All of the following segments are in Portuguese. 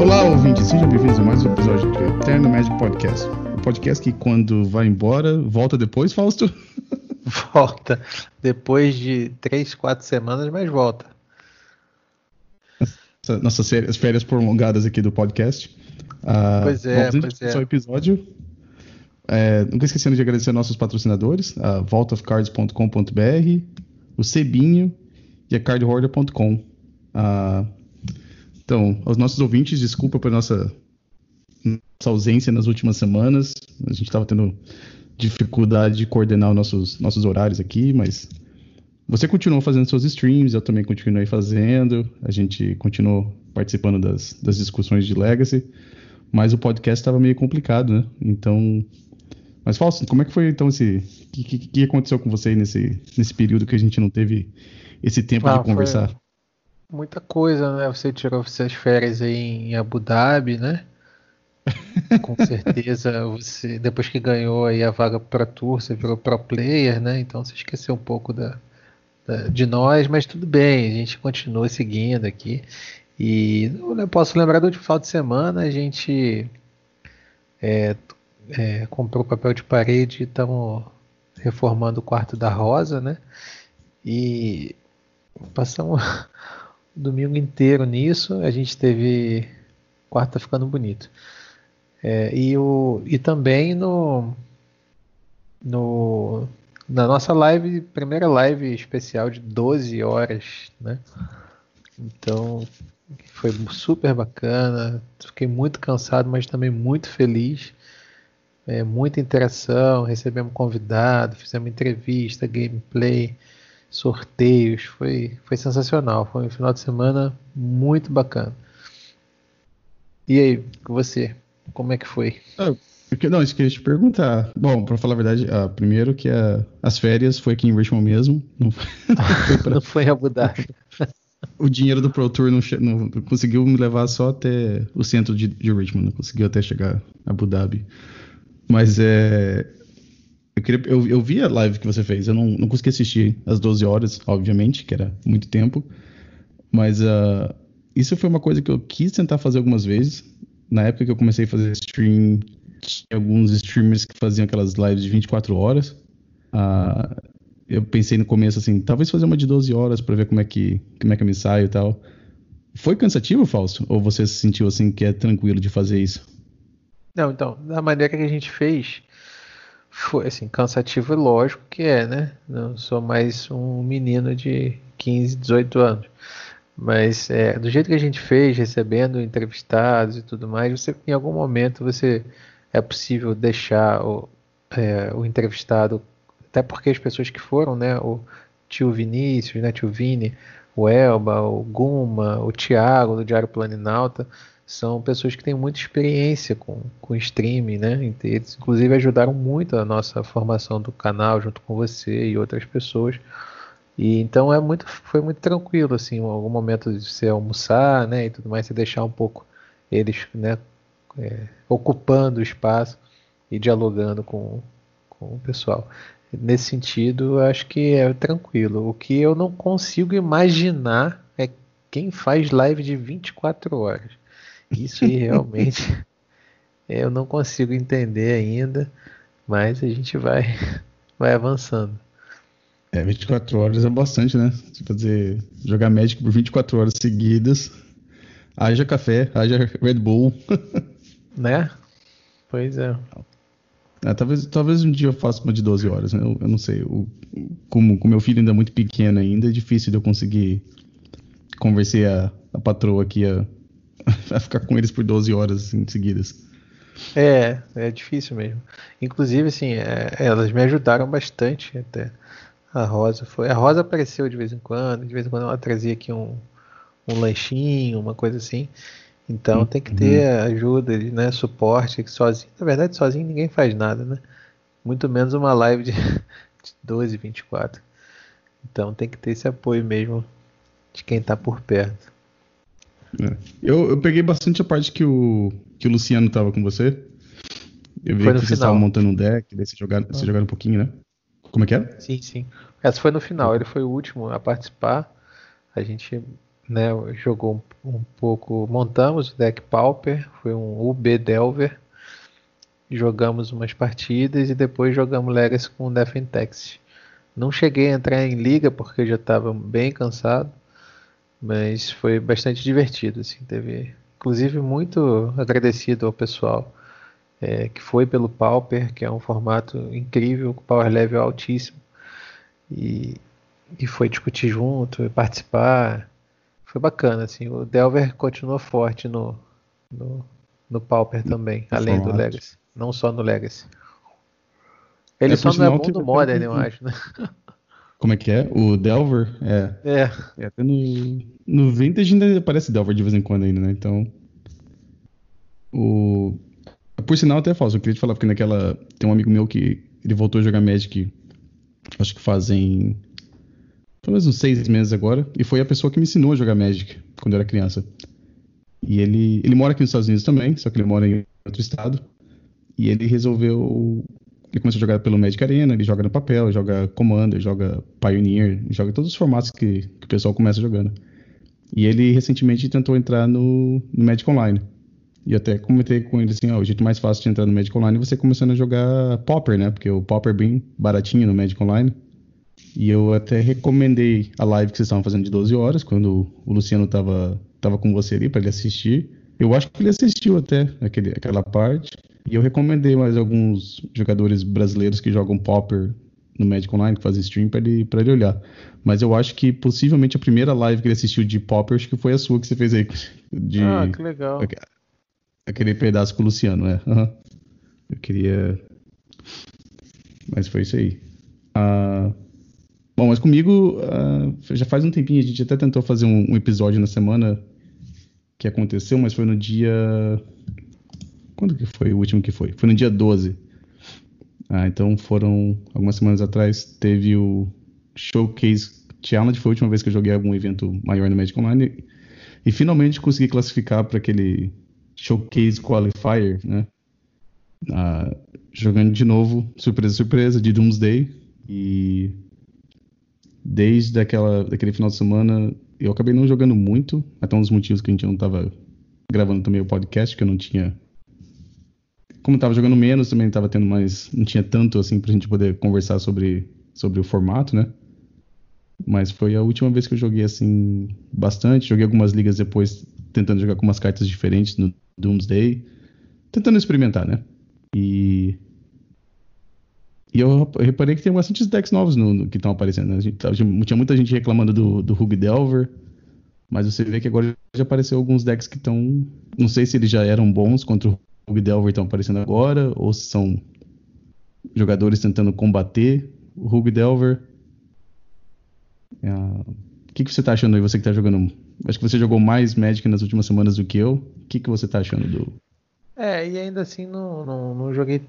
Olá, ouvintes, sejam bem-vindos a mais um episódio do Eterno Magic Podcast. O podcast que, quando vai embora, volta depois, Fausto? Volta. Depois de três, quatro semanas, mas volta. Nossas férias, prolongadas aqui do podcast. Uh, pois é, pois é. o episódio. É, nunca esquecendo de agradecer nossos patrocinadores, a vaultofcards.com.br, o Cebinho e a cardholder.com. Uh, então, aos nossos ouvintes, desculpa por nossa, nossa ausência nas últimas semanas. A gente estava tendo dificuldade de coordenar os nossos, nossos horários aqui, mas você continuou fazendo seus streams, eu também continuei fazendo, a gente continuou participando das, das discussões de Legacy, mas o podcast estava meio complicado, né? Então. Mas, Fausto, como é que foi então esse. O que, que, que, aconteceu com você nesse, nesse período que a gente não teve esse tempo ah, de conversar? Muita coisa, né? Você tirou suas férias aí em Abu Dhabi, né? Com certeza, você depois que ganhou aí a vaga para tour, você virou pro player, né? Então você esqueceu um pouco da, da, de nós, mas tudo bem, a gente continua seguindo aqui. E eu posso lembrar do último final de semana, a gente é, é, comprou papel de parede e estamos reformando o quarto da Rosa, né? E passamos o domingo inteiro nisso, a gente teve. O quarto tá ficando bonito. É, e, o, e também no, no, na nossa live, primeira live especial de 12 horas, né? Então foi super bacana. Fiquei muito cansado, mas também muito feliz. É, muita interação, recebemos convidado, fizemos entrevista, gameplay, sorteios. Foi, foi sensacional. Foi um final de semana muito bacana. E aí, você? Como é que foi? Ah, não, isso que eu ia te perguntar. Bom, pra falar a verdade, ah, primeiro que a, as férias foi aqui em Richmond mesmo. Não foi, foi pra... não foi Abu Dhabi. o dinheiro do Pro Tour não, não, conseguiu me levar só até o centro de, de, Richmond, não conseguiu até chegar a Abu Dhabi. Mas é. Eu, queria, eu, eu vi a live que você fez, eu não, não consegui assistir às 12 horas, obviamente, que era muito tempo. Mas uh, isso foi uma coisa que eu quis tentar fazer algumas vezes na época que eu comecei a fazer stream, tinha alguns streamers que faziam aquelas lives de 24 horas. Uh, eu pensei no começo assim, talvez fazer uma de 12 horas para ver como é que como é que eu me saio e tal. Foi cansativo, Fausto? Ou você se sentiu assim que é tranquilo de fazer isso? Não, então, da maneira que a gente fez, foi assim, cansativo lógico que é, né? Não sou mais um menino de 15, 18 anos. Mas é, do jeito que a gente fez, recebendo entrevistados e tudo mais, você, em algum momento você é possível deixar o, é, o entrevistado, até porque as pessoas que foram, né, o tio Vinícius, né, tio Vini, o Elba, o Guma, o Thiago do Diário Planinalta, são pessoas que têm muita experiência com, com streaming, né? Eles, inclusive, ajudaram muito a nossa formação do canal junto com você e outras pessoas. E então é muito, foi muito tranquilo, assim, algum momento de você almoçar, né, e tudo mais, você deixar um pouco eles, né, é, ocupando o espaço e dialogando com, com o pessoal. Nesse sentido, acho que é tranquilo. O que eu não consigo imaginar é quem faz live de 24 horas. Isso aí realmente eu não consigo entender ainda, mas a gente vai, vai avançando. É, 24 horas é bastante, né? Fazer jogar Magic por 24 horas seguidas. Haja café, haja Red Bull. né? Pois é. é. talvez, talvez um dia eu faça uma de 12 horas, né? Eu, eu não sei. O, como, como meu filho ainda é muito pequeno ainda, é difícil de eu conseguir convencer a, a patroa aqui a, a ficar com eles por 12 horas assim, seguidas. É, é difícil mesmo. Inclusive, assim, é, elas me ajudaram bastante até. A Rosa foi. A Rosa apareceu de vez em quando, de vez em quando ela trazia aqui um, um lanchinho, uma coisa assim. Então uhum. tem que ter ajuda, né, suporte, que sozinho, na verdade, sozinho ninguém faz nada, né? Muito menos uma live de, de 12, 24. Então tem que ter esse apoio mesmo de quem está por perto. É. Eu, eu peguei bastante a parte que o, que o Luciano estava com você. Eu vi que vocês estavam montando um deck, daí vocês jogaram, vocês jogaram um pouquinho, né? Como é que é? Sim, sim. Essa foi no final, ele foi o último a participar. A gente né, jogou um, um pouco, montamos o deck Pauper, foi um UB Delver. Jogamos umas partidas e depois jogamos Legacy com o Defentex. Não cheguei a entrar em liga porque eu já estava bem cansado, mas foi bastante divertido. Assim, teve, inclusive, muito agradecido ao pessoal é, que foi pelo Pauper, que é um formato incrível, com power level altíssimo, e, e foi discutir junto, e participar. Foi bacana, assim. O Delver continua forte no, no, no Pauper também, No além do formato. Legacy, não só no Legacy. Ele É, só não é bom no Modern, eu acho, né? Como é que é? O Delver? É. É, é até no, no Vintage ainda aparece Delver de vez em quando ainda, né? Então. O. Por sinal, até é falso. Eu queria te falar, porque naquela. Tem um amigo meu que ele voltou a jogar Magic. Acho que fazem. Pelo menos uns seis meses agora. E foi a pessoa que me ensinou a jogar Magic quando eu era criança. E ele. Ele mora aqui nos Estados Unidos também, só que ele mora em outro estado. E ele resolveu. Ele começou a jogar pelo Magic Arena, ele joga no papel, joga Commander, joga Pioneer, joga todos os formatos que, que o pessoal começa jogando. E ele recentemente tentou entrar no, no Magic Online. E até comentei com ele assim, ó, o jeito mais fácil de entrar no Magic Online é você começando a jogar Popper, né? Porque o Popper é bem baratinho no Magic Online. E eu até recomendei a live que vocês estavam fazendo de 12 horas, quando o Luciano tava, tava com você ali para ele assistir. Eu acho que ele assistiu até aquele, aquela parte. E eu recomendei mais alguns jogadores brasileiros que jogam Popper no Magic Online, que fazem stream, para ele, pra ele olhar. Mas eu acho que possivelmente a primeira live que ele assistiu de Popper, acho que foi a sua que você fez aí. De ah, que legal. aquele pedaço com o Luciano, é. Aham. Eu queria. Mas foi isso aí. Ah, Bom, mas comigo ah, já faz um tempinho, a gente até tentou fazer um, um episódio na semana que aconteceu, mas foi no dia. Quando que foi o último que foi? Foi no dia 12. Ah, então foram algumas semanas atrás, teve o Showcase Challenge, foi a última vez que eu joguei algum evento maior no Magic Online. E finalmente consegui classificar para aquele Showcase Qualifier, né? Ah, jogando de novo, surpresa, surpresa, de Doomsday. E desde aquela, daquele final de semana eu acabei não jogando muito, até um dos motivos que a gente não estava gravando também o podcast, que eu não tinha. Como tava jogando menos, também tava tendo mais. Não tinha tanto assim pra gente poder conversar sobre, sobre o formato, né? Mas foi a última vez que eu joguei assim bastante. Joguei algumas ligas depois, tentando jogar com umas cartas diferentes no Doomsday. Tentando experimentar, né? E. E eu reparei que tem bastantes decks novos no, no- que estão aparecendo. Né? Gente, tava- tinha muita gente reclamando do, do Hug Delver. Mas você vê que agora já apareceu alguns decks que estão. Não sei se eles já eram bons contra o Hug Delver estão aparecendo agora, ou se são jogadores tentando combater o Hug Delver. Ah, O que, que você tá achando aí, você que tá jogando? Acho que você jogou mais Magic nas últimas semanas do que eu. O que, que você tá achando do. É, e ainda assim não, não, não joguei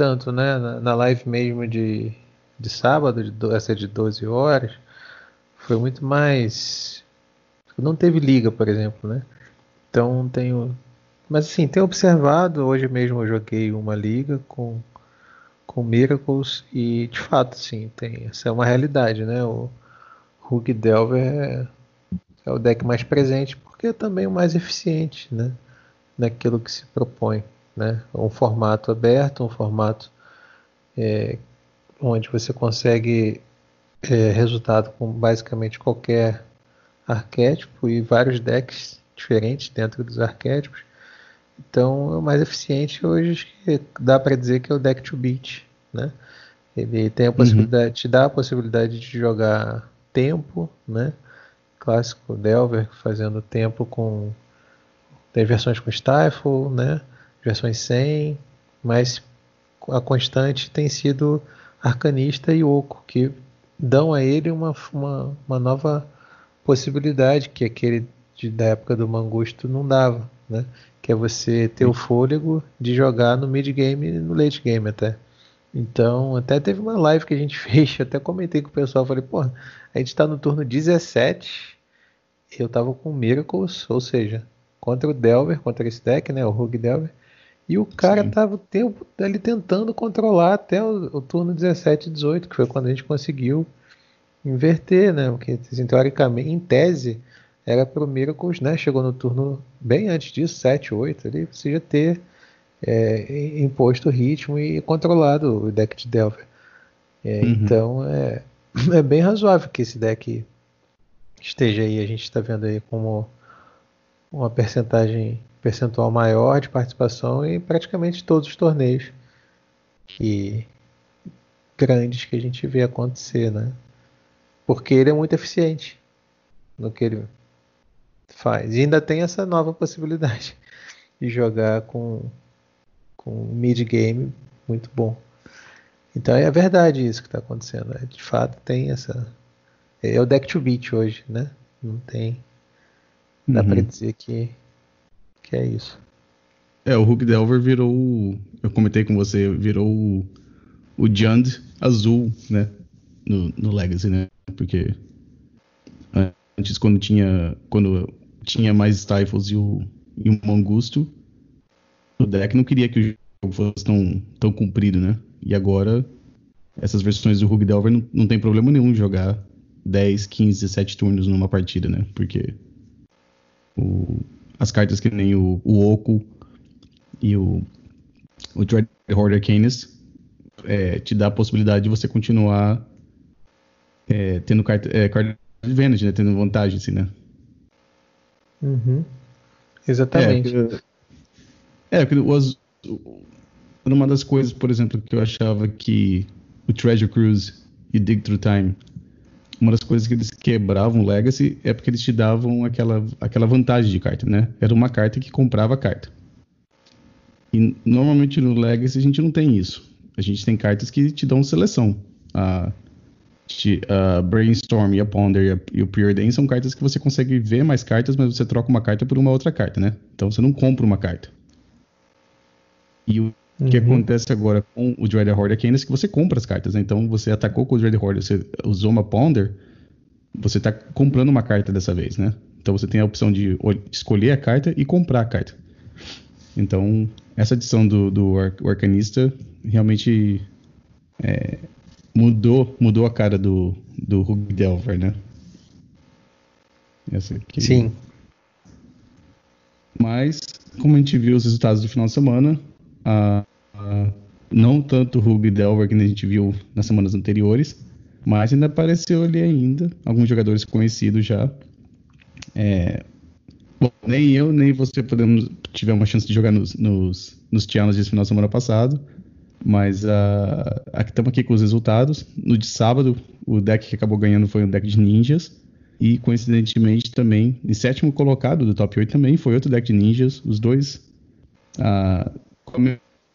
tanto, né? Na, live mesmo de, de sábado, de, essa de 12 horas, foi muito mais. Não teve liga, por exemplo, né? Então tenho. Mas assim, tenho observado, hoje mesmo eu joguei uma liga com, com Miracles e de fato, sim, tem, essa é uma realidade, né? O Hug Delver é, é o deck mais presente porque é também o mais eficiente, né? naquilo que se propõe, né? Um formato aberto, um formato é, onde você consegue é, resultado com basicamente qualquer arquétipo e vários decks diferentes dentro dos arquétipos. Então, é o mais eficiente hoje, que dá para dizer que é o deck to beat, né? Ele tem a possibilidade, te dá a possibilidade de jogar tempo, né? Clássico Delver fazendo tempo com tem versões com Stifle, né? Versões sem, mas a constante tem sido Arcanista e Oco, que dão a ele uma, uma, uma nova possibilidade que aquele de, da época do Mangusto não dava, né? Que é você ter o fôlego de jogar no mid game e no late game até. Então, até teve uma live que a gente fez, até comentei com o pessoal, falei, pô, a gente tá no turno 17, eu tava com Miracles, ou seja, contra o Delver, contra esse deck, né, o Rogue Delver, E o cara Sim. tava o tempo ali tentando controlar até o, o, turno 17 e 18, que foi quando a gente conseguiu inverter, né? Porque, assim, teoricamente, em tese, era pro Miracles, né? Chegou no turno bem antes disso, 7, 8, ali, você ia ter é, imposto o ritmo e controlado o deck de Delver. É, uhum. Então, é, é bem razoável que esse deck esteja aí, a gente está vendo aí como uma percentagem percentual maior de participação em praticamente todos os torneios que grandes que a gente vê acontecer, né? Porque ele é muito eficiente no que ele faz. E ainda tem essa nova possibilidade de jogar com com mid game muito bom. Então é verdade isso que está acontecendo. Né? De fato tem essa é o deck to beat hoje, né? Não tem. Dá uhum. pra dizer que, que é isso. É, o Hulk Delver virou. Eu comentei com você, virou o, o Jund azul, né? No, no Legacy, né? Porque antes quando tinha. Quando tinha mais Stifles e o, e o Mangusto, o deck não queria que o jogo fosse tão, tão comprido, né? E agora essas versões do Hulk Delver não, não tem problema nenhum jogar 10, 15, 17 turnos numa partida, né? Porque o, as cartas que nem o, o Oco e o, o Dread Horde Arcanist é, te dá a possibilidade de você continuar é, tendo carta, é, carta advantage, né? Tendo vantagem, assim, né? Uhum. Exatamente. É, é was, uma das coisas, por exemplo, que eu achava que o Treasure Cruise e Dig Through Time uma das coisas que eles quebravam o Legacy é porque eles te davam aquela, aquela vantagem de carta, né? Era uma carta que comprava a carta. E normalmente no Legacy a gente não tem isso. A gente tem cartas que te dão seleção. A, a Brainstorm e a Ponder e, o Preordain são cartas que você consegue ver mais cartas, mas você troca uma carta por uma outra carta, né? Então você não compra uma carta. E o o que uhum. acontece agora com o Dread Horde aqui é que você compra as cartas. Né? Então você atacou com o Dread Horde, você usou uma Ponder, você está comprando uma carta dessa vez, né? Então você tem a opção de escolher a carta e comprar a carta. Então, essa edição do, do Arcanista realmente é, mudou, mudou a cara do, do Hug Delver, né? Essa aqui. Sim. Mas, como a gente viu os resultados do final de semana, a, não tanto o Ruby Delver que a gente viu nas semanas anteriores, mas ainda apareceu ali ainda, alguns jogadores conhecidos já. É, bom, nem eu, nem você podemos tivemos uma chance de jogar nos, nos, nos challenges no final da semana passado, mas uh, aqui estamos aqui com os resultados. No de sábado, o deck que acabou ganhando foi um deck de ninjas. E coincidentemente também, em sétimo colocado do top 8 também foi outro deck de ninjas. Os dois uh,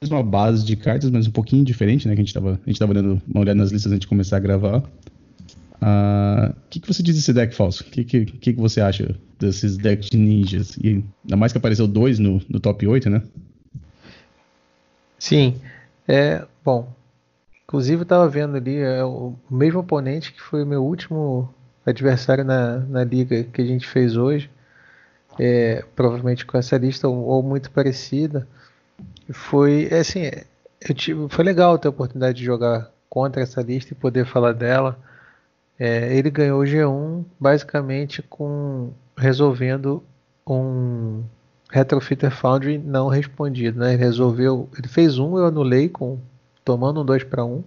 mesma base de cartas, mas um pouquinho diferente, né? Que a gente tava, a gente tava dando uma olhada nas listas antes de começar a gravar. O uh, que, que você diz desse deck falso? O que, que, que, você acha desses decks de ninjas? E ainda mais que apareceu dois no, no top 8, né? Sim. É, bom, inclusive eu tava vendo ali é, o mesmo oponente que foi o meu último adversário na, na liga que a gente fez hoje. É, provavelmente com essa lista ou, ou muito parecida. Foi, é assim, eu tive, foi legal ter a oportunidade de jogar contra essa lista e poder falar dela. É, ele ganhou o G1 basicamente com resolvendo um Retrofitter Foundry não respondido, né? Ele resolveu, ele fez um, eu anulei com tomando um 2 para 1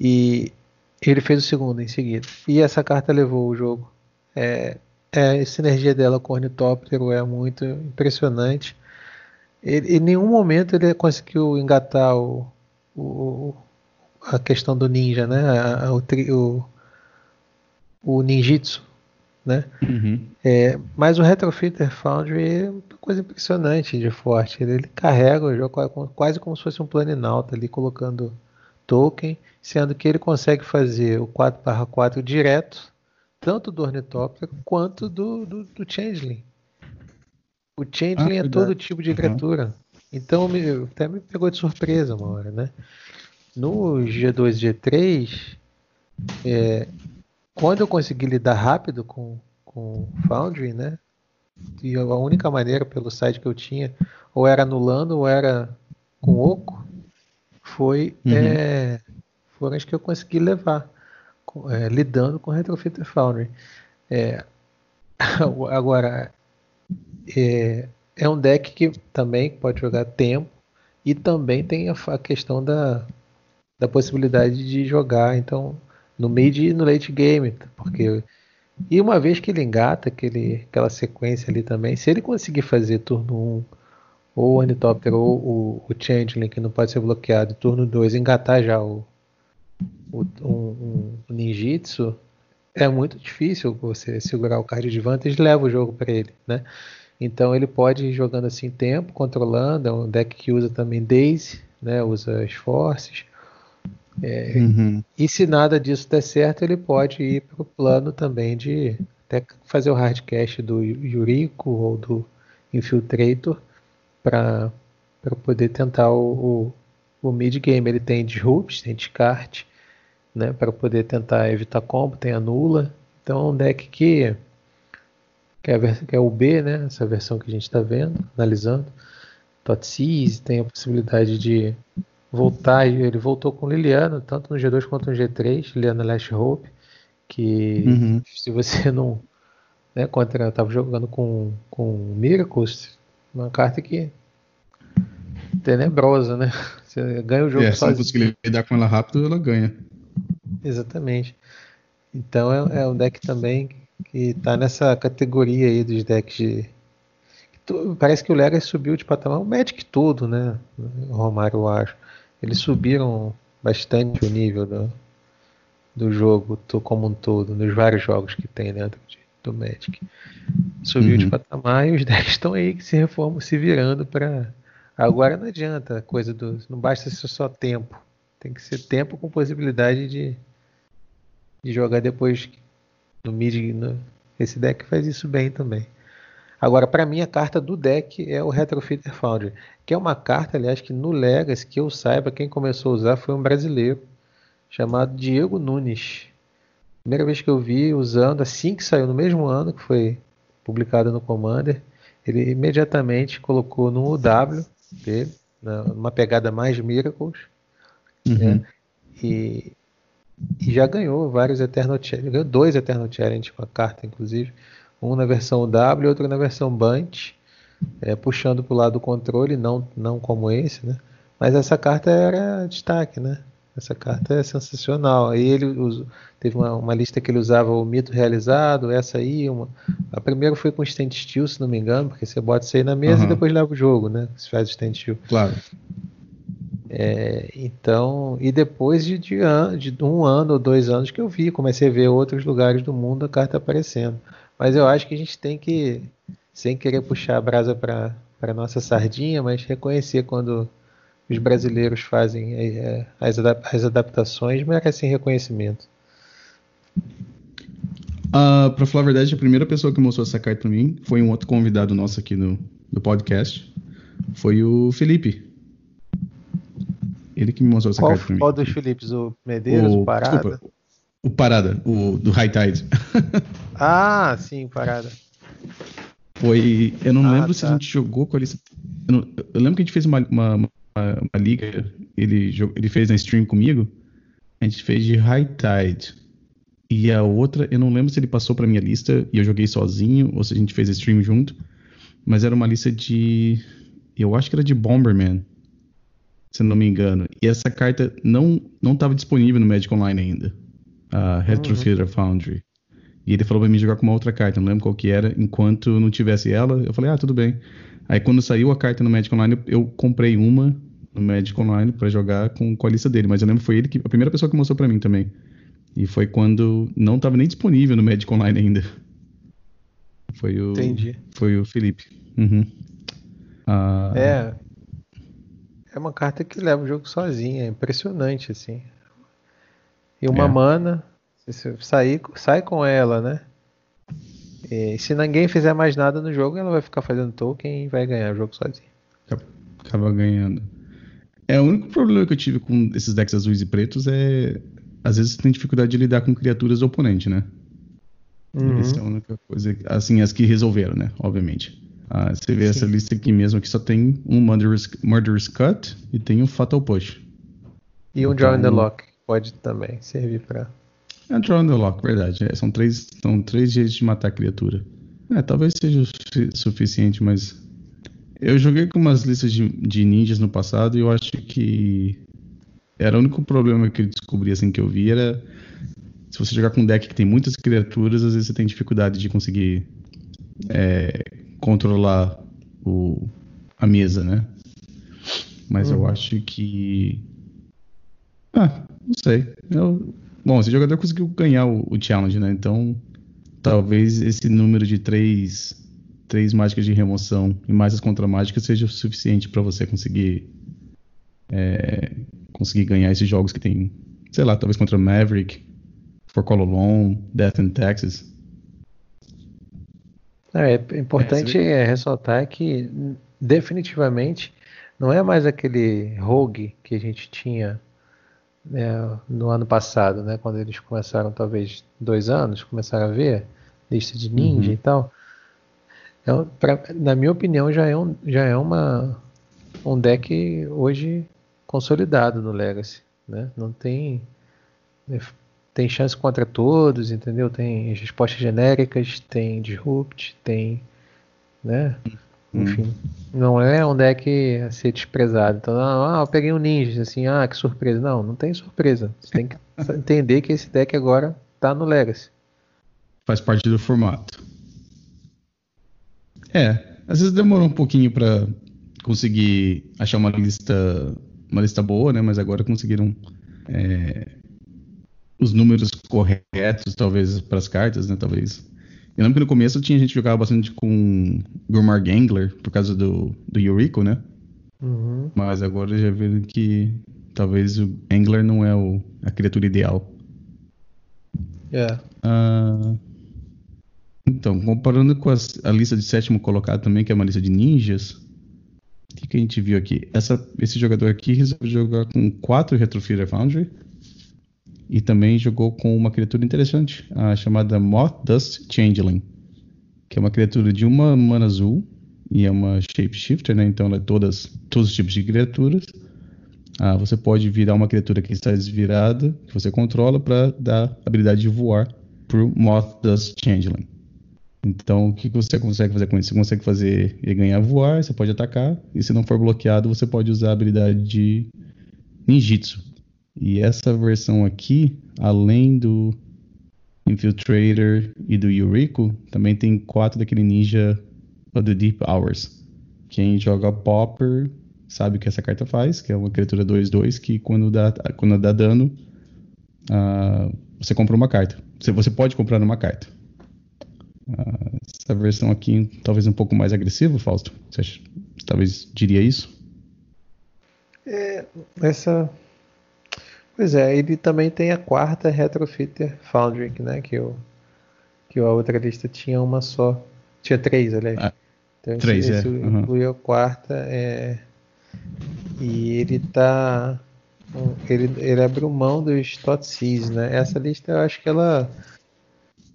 e ele fez o segundo em seguida. E essa carta levou o jogo. É, é a sinergia dela com o Ornitóptero é muito impressionante. Ele, em nenhum momento ele conseguiu engatar o, o a questão do ninja, né? A, a, o, o, o ninjitsu, né? Uhum. É, mas o Retrofitter Foundry é uma coisa impressionante de forte. Ele, ele carrega o jogo quase como se fosse um planinauta ali colocando token, sendo que ele consegue fazer o 4/4 direto, tanto do Ornithopter quanto do, do, do Changeling. O Changeling ah, é todo tipo de criatura. Uhum. Então me, até me pegou de surpresa uma hora, né? No G2 G3, é, quando eu consegui lidar rápido com, com Foundry, né? e a única maneira pelo site que eu tinha, ou era anulando ou era com oco, foi uhum. é, foram as que eu consegui levar, é, lidando com Retrofitter Foundry. É, agora, é, é um deck que também pode jogar tempo e também tem a, a questão da, da possibilidade de jogar então no mid e no late game, porque e uma vez que ele engata aquele, aquela sequência ali também, se ele conseguir fazer turno 1 ou o Ornithopter ou o, o Changeling, que não pode ser bloqueado, turno 2, engatar já o, o um, um ninjitsu, é muito difícil você segurar o card de vantage e leva o jogo para ele, né? Então ele pode ir jogando assim tempo, controlando, é um deck que usa também Daisy, né? Usa as forces. É, uhum. E se nada disso der certo, ele pode ir para o plano também de até fazer o hardcast do Yuriko ou do Infiltrator para poder tentar o, o, o mid-game. Ele tem Disrupt, tem Descarte, né, para poder tentar evitar combo, tem Anula. Então é um deck que, que, é, que é o B, né, essa versão que a gente está vendo, analisando. Totsis tem a possibilidade de voltar, ele voltou com Liliana, tanto no G2 quanto no G3, Liliana Last Hope, que uhum. se você não. Né, contra, eu tava jogando com, com Miracles, uma carta que. tenebrosa, né? Você ganha o jogo é, sozinho. Se conseguir lidar com ela rápido, ela ganha. Exatamente. Então é, é um deck também que está nessa categoria aí dos decks de. Parece que o Legacy subiu de patamar, o Magic todo, né? O Romário, eu acho. Eles subiram bastante o nível do, do jogo como um todo, nos vários jogos que tem dentro de, do Magic. Subiu uhum. de patamar e os decks estão aí que se reformam, se virando para. Agora não adianta a coisa do. Não basta ser só tempo. Tem que ser tempo com possibilidade de, de jogar depois no mid. No, esse deck faz isso bem também. Agora, para mim, a carta do deck é o Retrofitter Foundry, que é uma carta, aliás, que no Legacy, que eu saiba, quem começou a usar foi um brasileiro chamado Diego Nunes. Primeira vez que eu vi usando, assim que saiu, no mesmo ano que foi publicado no Commander, ele imediatamente colocou no UW dele, numa pegada mais Miracles, Uhum. Né? E, e, já ganhou vários Eternal Challenge, ganhou dois Eternal Challenge com a carta, inclusive. Um na versão W e outro na versão Bunch, é, puxando para o lado do controle, não, não como esse, né? Mas essa carta era destaque, né? Essa carta é sensacional. Aí ele usou, teve uma, uma, lista que ele usava o mito realizado, essa aí, uma, a primeira foi com stand still, se não me engano, porque você bota isso aí na mesa uhum. e depois leva o jogo, né? Você faz o stand still. Claro. É, então, e depois de, de, de, um ano ou dois anos que eu vi, comecei a ver outros lugares do mundo a carta aparecendo. Mas eu acho que a gente tem que, sem querer puxar a brasa para nossa sardinha, mas reconhecer quando os brasileiros fazem é, as, as adaptações, merecem reconhecimento. Uh, para falar a verdade, a primeira pessoa que mostrou essa carta para mim foi um outro convidado nosso aqui no, no podcast. Foi o Felipe. Ele que me mostrou essa qual, carta pra mim. Qual dos Filipes? O Medeiros, o, o Parada? Desculpa, o Parada, o do High Tide. ah, sim, Parada. Foi. Eu não ah, lembro tá. se a gente jogou com a lista. Eu, não, eu, lembro que a gente fez uma, uma, uma, uma liga. Ele, ele fez na stream comigo. A gente fez de High Tide. E a outra, eu não lembro se ele passou pra minha lista e eu joguei sozinho, ou se a gente fez stream junto. Mas era uma lista de. Eu acho que era de Bomberman se não me engano. E essa carta não não estava disponível no Magic Online ainda. A Retro uhum. Foundry. E ele falou para mim jogar com uma outra carta, não lembro qual que era. Enquanto não tivesse ela, eu falei, ah, tudo bem. Aí quando saiu a carta no Magic Online, eu comprei uma no Magic Online para jogar com, com a lista dele. Mas eu lembro que foi ele que a primeira pessoa que mostrou para mim também. E foi quando não estava nem disponível no Magic Online ainda. Foi o. Entendi. Foi o Felipe. Uhum. Ah, é, é uma carta que leva o jogo sozinha, é impressionante assim. E uma é. mana, você sair, sai com ela, né? E se ninguém fizer mais nada no jogo, ela vai ficar fazendo token e vai ganhar o jogo sozinho. Acaba ganhando. É, o único problema que eu tive com esses decks azuis e pretos é. Às vezes você tem dificuldade de lidar com criaturas do oponente, né? Uhum. Essa é a única coisa. Assim, as que resolveram, né? Obviamente. Ah, você vê Sim. essa lista aqui mesmo, que só tem um Murderous, Murderous Cut e tem um Fatal Push. E um então, Draw in the Lock pode também servir para. É um Draw in the Lock, verdade. É, são, três, são três jeitos de matar a criatura. É, talvez seja o su suficiente, mas. Eu joguei com umas listas de, de ninjas no passado e eu acho que. Era o único problema que eu descobri assim que eu vi era se você jogar com um deck que tem muitas criaturas, às vezes você tem dificuldade de conseguir é, controlar o, a mesa, né? Mas uhum. eu acho que. Ah, não sei. Eu... Bom, esse jogador conseguiu ganhar o, o, challenge, né? Então, talvez esse número de três, três mágicas de remoção e mais as contra-mágicas seja o suficiente para você conseguir é, conseguir ganhar esses jogos que tem, sei lá, talvez contra Maverick, For Call Alone, Death in Texas. É, é importante é, ressaltar que definitivamente não é mais aquele rogue que a gente tinha né, no ano passado, né, quando eles começaram, talvez dois anos, começaram a ver lista de ninja uhum. e tal. Então, pra, na minha opinião, já é, um, já é uma, um deck hoje consolidado no Legacy. Né? Não tem tem chance contra todos, entendeu? Tem respostas genéricas, tem disrupt, tem, né? Hum. Enfim, não é um deck a ser desprezado. Então, ah, eu peguei um ninja, assim, ah, que surpresa. Não, não tem surpresa. Você tem que entender que esse deck agora tá no Legacy. Faz parte do formato. É, às vezes demorou um pouquinho para conseguir achar uma lista, uma lista boa, né? Mas agora conseguiram é, os números corretos, talvez, para as cartas, né? Talvez. Eu lembro que no começo tinha gente que jogava bastante com Gurmar Gangler, por causa do, do Yuriko, né? Uhum. Mas agora já viram que talvez o Angler não é o, a criatura ideal. É. Uh, então, comparando com as, a lista de sétimo colocado também, que é uma lista de ninjas, o que, que a gente viu aqui? Essa, esse jogador aqui resolveu jogar com quatro Retrofeeder Foundry, e também jogou com uma criatura interessante, a chamada Moth Dust Changeling, que é uma criatura de uma mana azul e é uma shapeshifter, né? Então ela é todas, todos os tipos de criaturas. Ah, você pode virar uma criatura que está desvirada, que você controla, para dar habilidade de voar pro Moth Dust Changeling. Então, o que você consegue fazer com isso? Você consegue fazer ele ganhar voar, você pode atacar, e se não for bloqueado, você pode usar a habilidade de ninjitsu, e essa versão aqui, além do Infiltrator e do Yuriko, também tem quatro daquele ninja do Deep Hours. Quem joga Popper sabe o que essa carta faz, que é uma criatura 2-2 que quando dá, quando dá dano, uh, você compra uma carta. Você, você pode comprar uma carta. Uh, essa versão aqui talvez um pouco mais agressiva, Fausto. Você acha, talvez diria isso? É, essa Pois é, ele também tem a quarta Retrofitter Foundry, né? Que, o, que a outra lista tinha uma só. Tinha três, aliás. Ah, então, três, esse, é. Uhum. incluiu a quarta. É, e ele tá. Ele, ele abriu mão dos Totsis, né? Essa lista eu acho que ela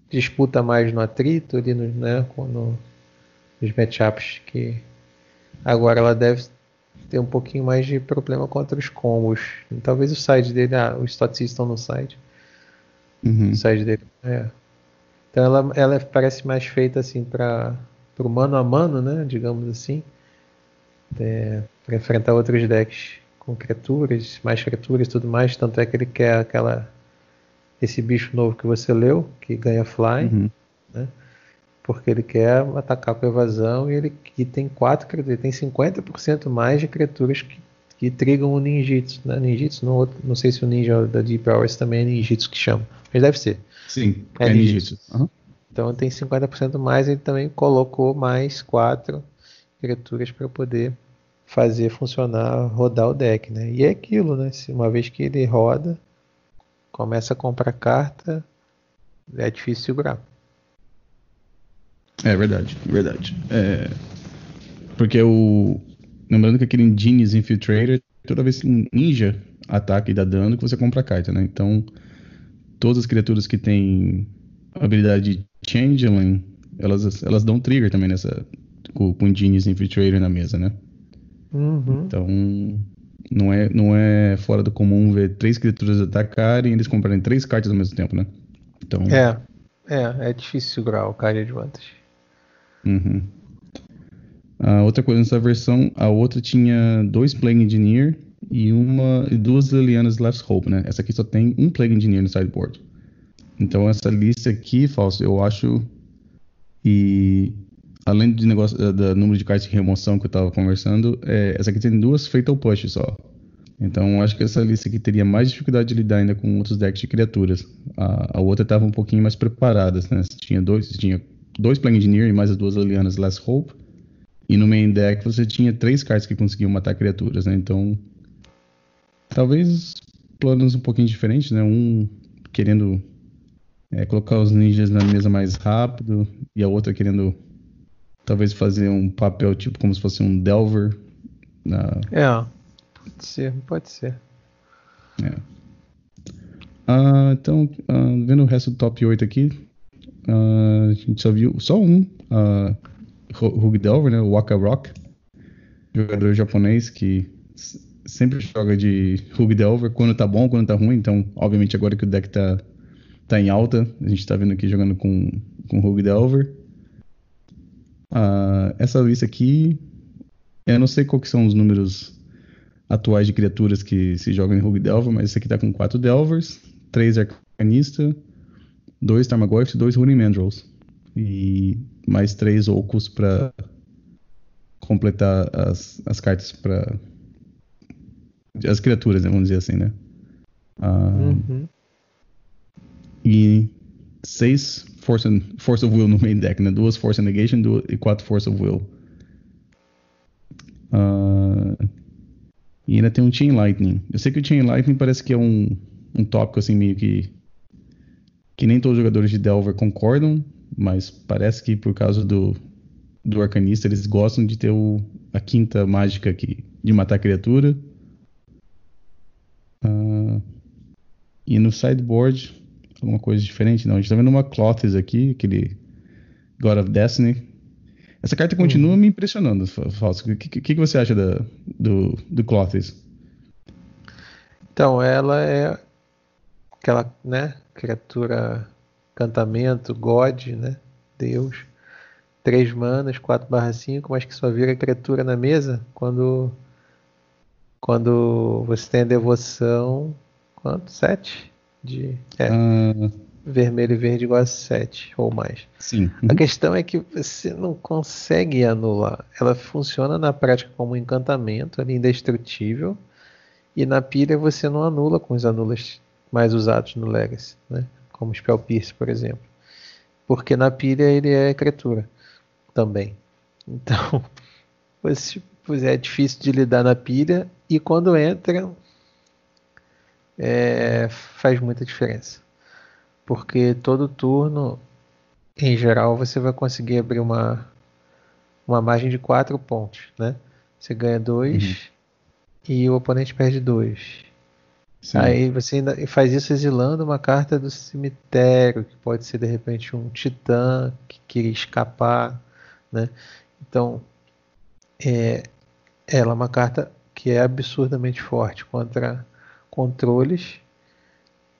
disputa mais no atrito ali no, né, no, nos matchups que agora ela deve ter um pouquinho mais de problema contra os combos. Talvez o side dele, ah, os statistas estão no side. Uhum. O side dele, é. Então ela, ela parece mais feita assim para o mano a mano, né? Digamos assim. É, para enfrentar outros decks com criaturas, mais criaturas e tudo mais. Tanto é que ele quer aquela esse bicho novo que você leu, que ganha fly, uhum. né? Porque ele quer atacar com evasão e ele que tem quatro criaturas, tem 50% mais de criaturas que, que trigam o ninjitsu, né? Ninjitsu, não, não sei se o ninja da Deep Hours também é ninjitsu que chama, mas deve ser. Sim, é, é ninjitsu. Uhum. Então tem 50% mais, ele também colocou mais quatro criaturas para poder fazer funcionar, rodar o deck, né? E é aquilo, né? Se uma vez que ele roda, começa a comprar carta, é difícil segurar. É verdade, verdade. É, porque o. Lembrando que aquele Genius Infiltrator, toda vez que um ninja ataca e dá dano, que você compra a carta, né? Então, todas as criaturas que têm habilidade de Changeling, elas, elas dão trigger também nessa. Com, com Genius Infiltrator na mesa, né? Uhum. Então, não é, não é fora do comum ver três criaturas atacarem e eles comprarem três cartas ao mesmo tempo, né? Então, É, é, é difícil segurar o Card Advantage. Uhum. A outra coisa nessa versão, a outra tinha dois Plague Engineer e uma e duas Liliana's Last Hope, né? Essa aqui só tem um Plague Engineer no sideboard. Então essa lista aqui, Fausto, eu acho e além do negócio da, da número de cartas de remoção que eu tava conversando, é, essa aqui tem duas Fatal Push só. Então acho que essa lista aqui teria mais dificuldade de lidar ainda com outros decks de criaturas. A, a outra tava um pouquinho mais preparada, né? Tinha dois, tinha dois Plague Engineer e mais as duas Liliana's Last Hope. E no main deck você tinha três cartas que conseguiam matar criaturas, né? Então, talvez planos um pouquinho diferentes, né? Um querendo é, colocar os ninjas na mesa mais rápido e a outra querendo talvez fazer um papel tipo como se fosse um Delver. Na, É, pode ser, pode ser. é. Ah, então, ah, vendo o resto do top 8 aqui, ah, a gente só viu só um, uh, Hug Delver, né? O Waka Rock, jogador japonês que sempre joga de Hug Delver quando tá bom, quando tá ruim. Então, obviamente, agora que o deck tá, tá em alta, a gente tá vendo aqui jogando com, com Hug Delver. Ah, essa lista aqui, eu não sei qual que são os números atuais de criaturas que se jogam em Rogue Delver, mas esse aqui tá com 4 Delvers, 3 Arcanista, 2 Tarmogoyfs e 2 Running Mandrels. E mais 3 Ocus pra completar as, as cartas pra. as criaturas, né, vamos dizer assim, né? Ah, Uhum. E 6 Force, and- Force of Will no main deck, né? Duas Force and Negation duas, e 4 Force of Will. Ah, e ainda tem um Chain Lightning. Eu sei que o Chain Lightning parece que é um, um tópico assim meio que. Que nem todos os jogadores de Delver concordam, mas parece que por causa do, do Arcanista eles gostam de ter o, a quinta mágica aqui, de matar a criatura. Ah, e no sideboard, alguma coisa diferente? Não, a gente tá vendo uma Clothes aqui, aquele God of Destiny. Essa carta continua me impressionando, Fa- Fausto. O que, que, que você acha da, do, do Clothes? Então, ela é aquela, né, criatura, cantamento, God, né, Deus. 3 manas, 4 barra 5, mas que só vira criatura na mesa quando quando você tem a devoção, quanto? 7? De, é, Ah, vermelho e verde igual a 7 ou mais. sim. A questão é que você não consegue anular. Ela funciona na prática como um encantamento, ali indestrutível. E na pilha você não anula com os anulas mais usados no Legacy, né? Como Spell Pierce, por exemplo. Porque na pilha ele é criatura também. Então, você, pois é, difícil de lidar na pilha e quando entra é, faz muita diferença. Porque todo turno em geral, você vai conseguir abrir uma, uma margem de 4 pontos, né? Você ganha 2 e o oponente perde 2. Sim. Aí você ainda faz isso exilando uma carta do cemitério, que pode ser de repente um titã que queria escapar, né? Então, é, ela é uma carta que é absurdamente forte contra controles.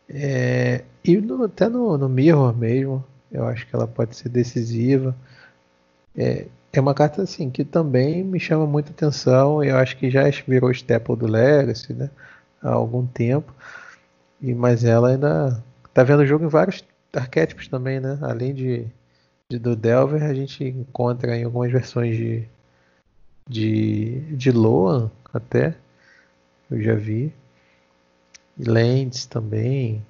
É, e no- até no, no Mirror mesmo, eu acho que ela pode ser decisiva. É, é uma carta assim que também me chama muita atenção. Eu acho que já virou staple do Legacy, né? Há algum tempo. E mas ela ainda tá vendo o jogo em vários arquétipos também, né? Além de, de do Delver, a gente encontra em algumas versões de de de Loan até eu já vi. Lands também.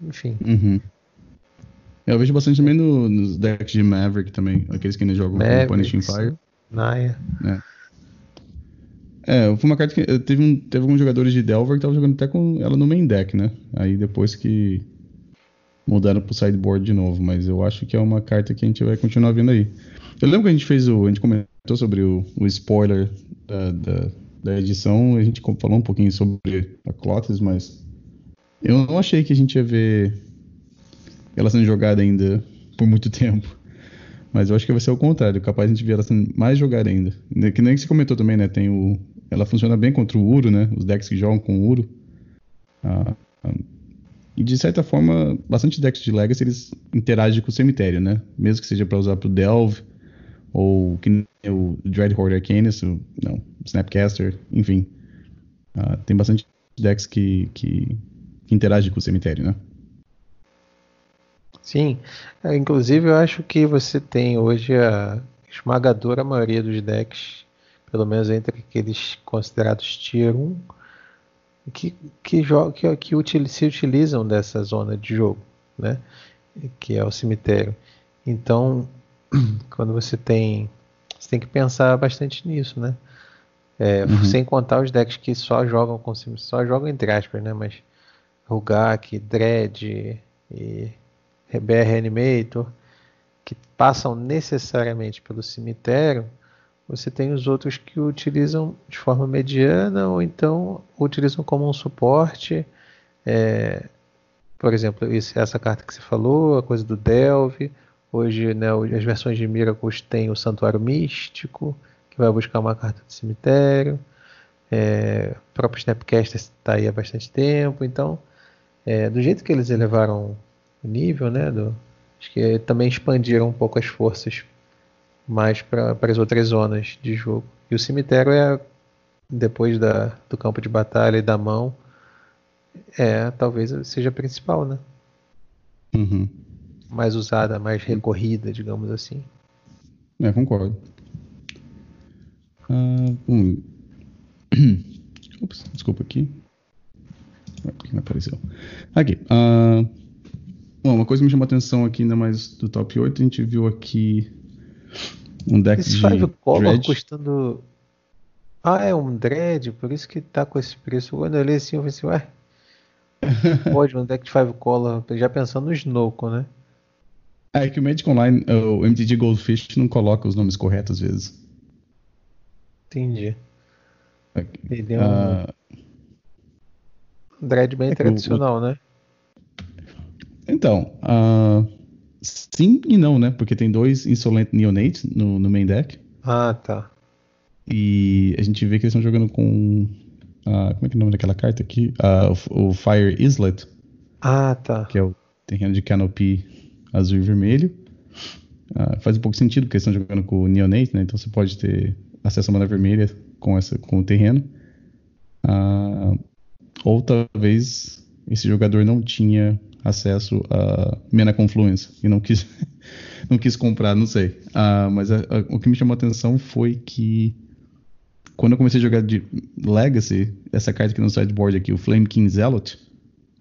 Enfim. Uhum. Eu vejo bastante também no- nos decks de Maverick também, aqueles que ainda jogam com Maverick, Punishing Fire. Naya. É, foi uma carta que teve, um, teve alguns jogadores de Delver que estavam jogando até com ela no main deck, né? Aí depois que mudaram pro sideboard de novo, mas eu acho que é uma carta que a gente vai continuar vendo aí. Eu lembro que a gente fez o. A gente comentou sobre o, o spoiler da, da, da edição, a gente falou um pouquinho sobre a Clotis, mas eu não achei que a gente ia ver ela sendo jogada ainda por muito tempo. Mas eu acho que vai ser o contrário, capaz a gente ver ela mais jogar ainda. Que nem você comentou também, né? Tem o, ela funciona bem contra o Uro, né? Os decks que jogam com o Uro. Ah, ah, e de certa forma, bastante decks de Legacy eles interagem com o cemitério, né? Mesmo que seja para usar pro Delve, ou que o Dreadhorde Arcanus, o, não, Snapcaster, enfim. Ah, tem bastante decks que, que, que interagem com o cemitério, né? Sim, é, inclusive eu acho que você tem hoje a esmagadora maioria dos decks, pelo menos entre aqueles considerados Tier 1, que, que, que, que util, se utilizam dessa zona de jogo, né? que é o cemitério. Então, quando você tem. Você tem que pensar bastante nisso, né? É, uhum. Sem contar os decks que só jogam com só jogam entre aspas, né? Mas Rugak, Dread e BR Animator, que passam necessariamente pelo cemitério, você tem os outros que utilizam de forma mediana ou então utilizam como um suporte. É, por exemplo, esse, essa carta que você falou, a coisa do Delve. Hoje, né, as versões de Miracles têm o Santuário Místico, que vai buscar uma carta do cemitério. É, o próprio Snapcaster está aí há bastante tempo. Então, é, do jeito que eles elevaram o nível, né? Do, acho que também expandiram um pouco as forças mais para as outras zonas de jogo. E o cemitério é depois da, do campo de batalha e da mão é talvez seja a principal, né? Uhum. Mais usada, mais recorrida, digamos assim. É, concordo. Uh, um... Ups, desculpa aqui. Aqui não apareceu. Aqui. Uh... Bom, uma coisa que me chamou a atenção aqui, ainda mais do top 8, a gente viu aqui um deck esse de Five Color Dread. custando... Ah, é um Dread, por isso que tá com esse preço. Quando eu olhei assim, eu falei assim, ué... Pode, um deck de Five Color, já pensando no Snowco, né? É que o Magic Online, o MTG Goldfish não coloca os nomes corretos às vezes. Entendi. Aqui. Ele é um Ah, Dread bem é que o- tradicional, né? Então, ah, sim e não, né? Porque tem dois Insolent Neonate no, no main deck. Ah, tá. E a gente vê que eles estão jogando com. ah, como é que é o nome daquela carta aqui? Ah, o, o Fire Islet, Ah, tá. que é o terreno de Canopy azul e vermelho. Ah, faz um pouco sentido, porque eles estão jogando com o Neonate, né? Então você pode ter acesso à mana vermelha com, essa, com o terreno. Ou talvez esse jogador não tinha acesso a Mana Confluence e não quis, não quis comprar, não sei. Ah, mas a- a- o que me chamou a atenção foi que quando eu comecei a jogar de Legacy, essa carta aqui no sideboard aqui, o Flame King Zealot,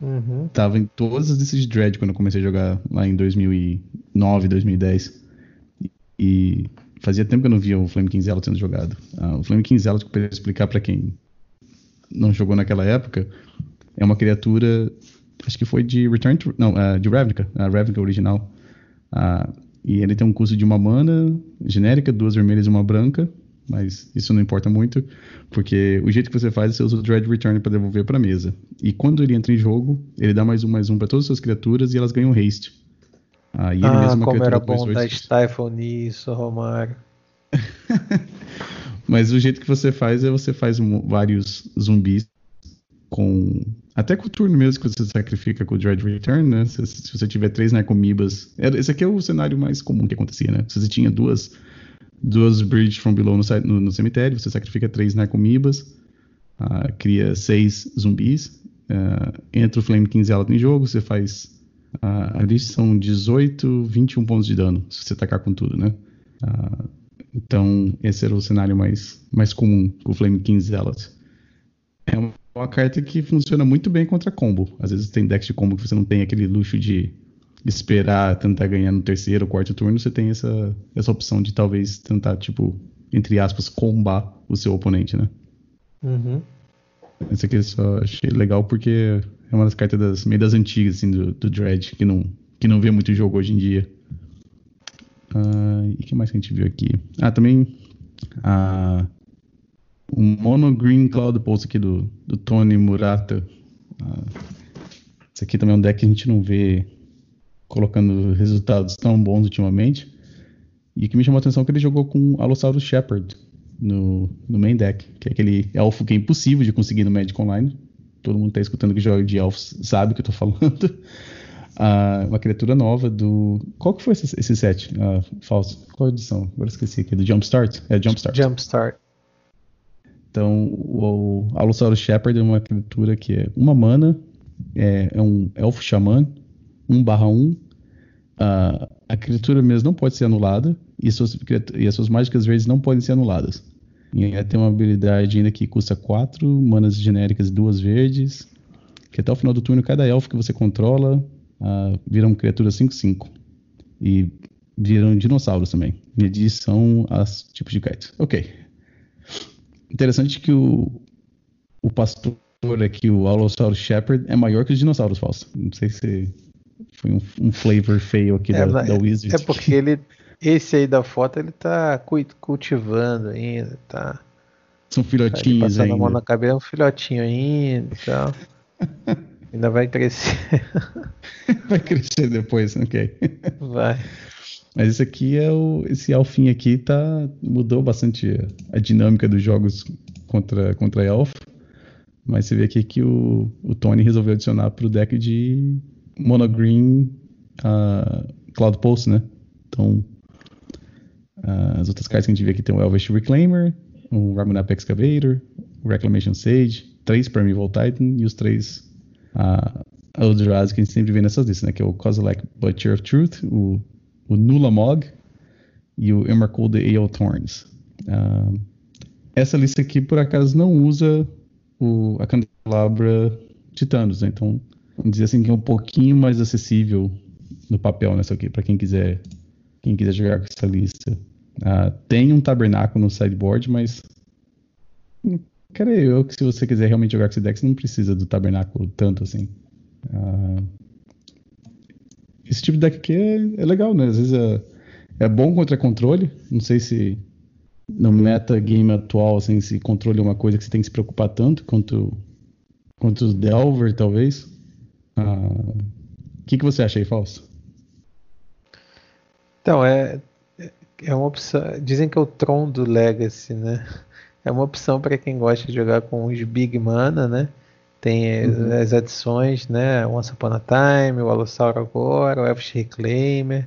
Uhum. tava em todas as listas de Dread quando eu comecei a jogar lá em 2009, 2010. E, fazia tempo que eu não via o Flame King Zealot sendo jogado. Ah, o Flame King Zealot, para explicar para quem não jogou naquela época, é uma criatura, acho que foi de Return to, não, ah, de Ravnica, a Ravnica original. Ah, e ele tem um custo de uma mana genérica, duas vermelhas e uma branca, mas isso não importa muito, porque o jeito que você faz é você usa o Dread Return para devolver para mesa. E quando ele entra em jogo, ele dá mais um mais um para todas as suas criaturas e elas ganham haste. Ah, e ele Ah, mesmo como era bom que- Stifle nisso, Romário. Mas o jeito que você faz é você faz um- vários zumbis com. Até com o turno mesmo que você sacrifica com o Dread Return, né? Se, se você tiver três Narcomibas. Esse aqui é o cenário mais comum que acontecia, né? Se você tinha duas, duas Bridge from Below no, no- no cemitério, você sacrifica três Narcomibas, ah, cria seis zumbis, ah, entra o Flame King Zealot em jogo, você faz. ah, ali são 18, 21 pontos de dano, se você atacar com tudo, né? Ah, então, esse era o cenário mais, mais comum com o Flame King Zealot. É uma, uma carta que funciona muito bem contra combo. Às vezes tem decks de combo que você não tem aquele luxo de esperar tentar ganhar no terceiro ou quarto turno. Você tem essa, essa opção de talvez tentar, tipo, entre aspas, combar o seu oponente, né? Uhum. Essa aqui eu só achei legal porque é uma das cartas das, meio das antigas, assim, do, do Dread, que não, que não vê muito jogo hoje em dia. Ah, e o que mais que a gente viu aqui? Ah, também ah, o Mono Green Cloud Pulse aqui do, do Tony Murata. Ah, esse aqui também é um deck que a gente não vê colocando resultados tão bons ultimamente. E o que me chamou a atenção é que ele jogou com Allosaurus Shepherd no, no main deck, que é aquele elfo que é impossível de conseguir no Magic Online. Todo mundo está escutando que joga de elfos sabe o que eu tô falando. uh, uma criatura nova do. Qual que foi esse, esse set? Uh, falso. Qual edição? Agora esqueci aqui. Do Jumpstart? É Jumpstart. Jumpstart. Então, o, o Shepherd é uma criatura que é uma mana, é, é um elfo xamã, 1 barra 1. Uh, a criatura mesmo não pode ser anulada e, suas, e as suas mágicas verdes não podem ser anuladas. E ela tem uma habilidade ainda que custa 4 manas genéricas e 2 verdes. Que até o final do turno, cada elfo que você controla uh, vira uma criatura 5-5. E viram dinossauros também. Em adição aos tipos de kites. Ok. Interessante que o, o pastor aqui, o Allosaurus Shepherd, é maior que os dinossauros falsos. Não sei se foi um, um flavor feio aqui é, da, da Wizard. É porque ele, esse aí da foto, ele tá cultivando ainda, tá. São filhotinhos tá ainda. a mão na cabeça, é um filhotinho ainda e tal. ainda vai crescer. vai crescer depois, ok. Vai. Mas esse aqui é o. Esse Alfin aqui tá. mudou bastante a dinâmica dos jogos contra, contra Elf. Mas você vê aqui que o, o Tony resolveu adicionar pro deck de Monogreen uh, Cloud Pulse, né? Então. Uh, as outras cartas que a gente vê aqui tem o Elvish Reclaimer, o Ramunap Excavator, o Reclamation Sage, três Primeval Titan e os três uh, Eldrazi que a gente sempre vê nessas listas, né? Que é o Kozilek Butcher of Truth, o o Nulamog e o Emrakul de Eothorns. Uh, essa lista aqui, por acaso, não usa o, a candelabra Titanos, né? então vamos dizer assim que é um pouquinho mais acessível no papel nessa aqui, para quem quiser quem quiser jogar com essa lista. Uh, tem um tabernáculo no sideboard, mas creio eu que se você quiser realmente jogar com esse deck, você não precisa do tabernáculo tanto assim. Uh, esse tipo de deck aqui é, é legal, né? Às vezes é, é bom contra controle. Não sei se no metagame atual, assim, se controle é uma coisa que você tem que se preocupar tanto quanto, quanto os Delver, talvez. Ah, o que, que você acha aí, Falso? Então, é, é uma opção. Dizem que é o Tron do Legacy, né? É uma opção para quem gosta de jogar com os Big Mana, né? Tem uhum. as adições, né? Once Upon a Time, o Allosaur agora, o Elfish Reclaimer.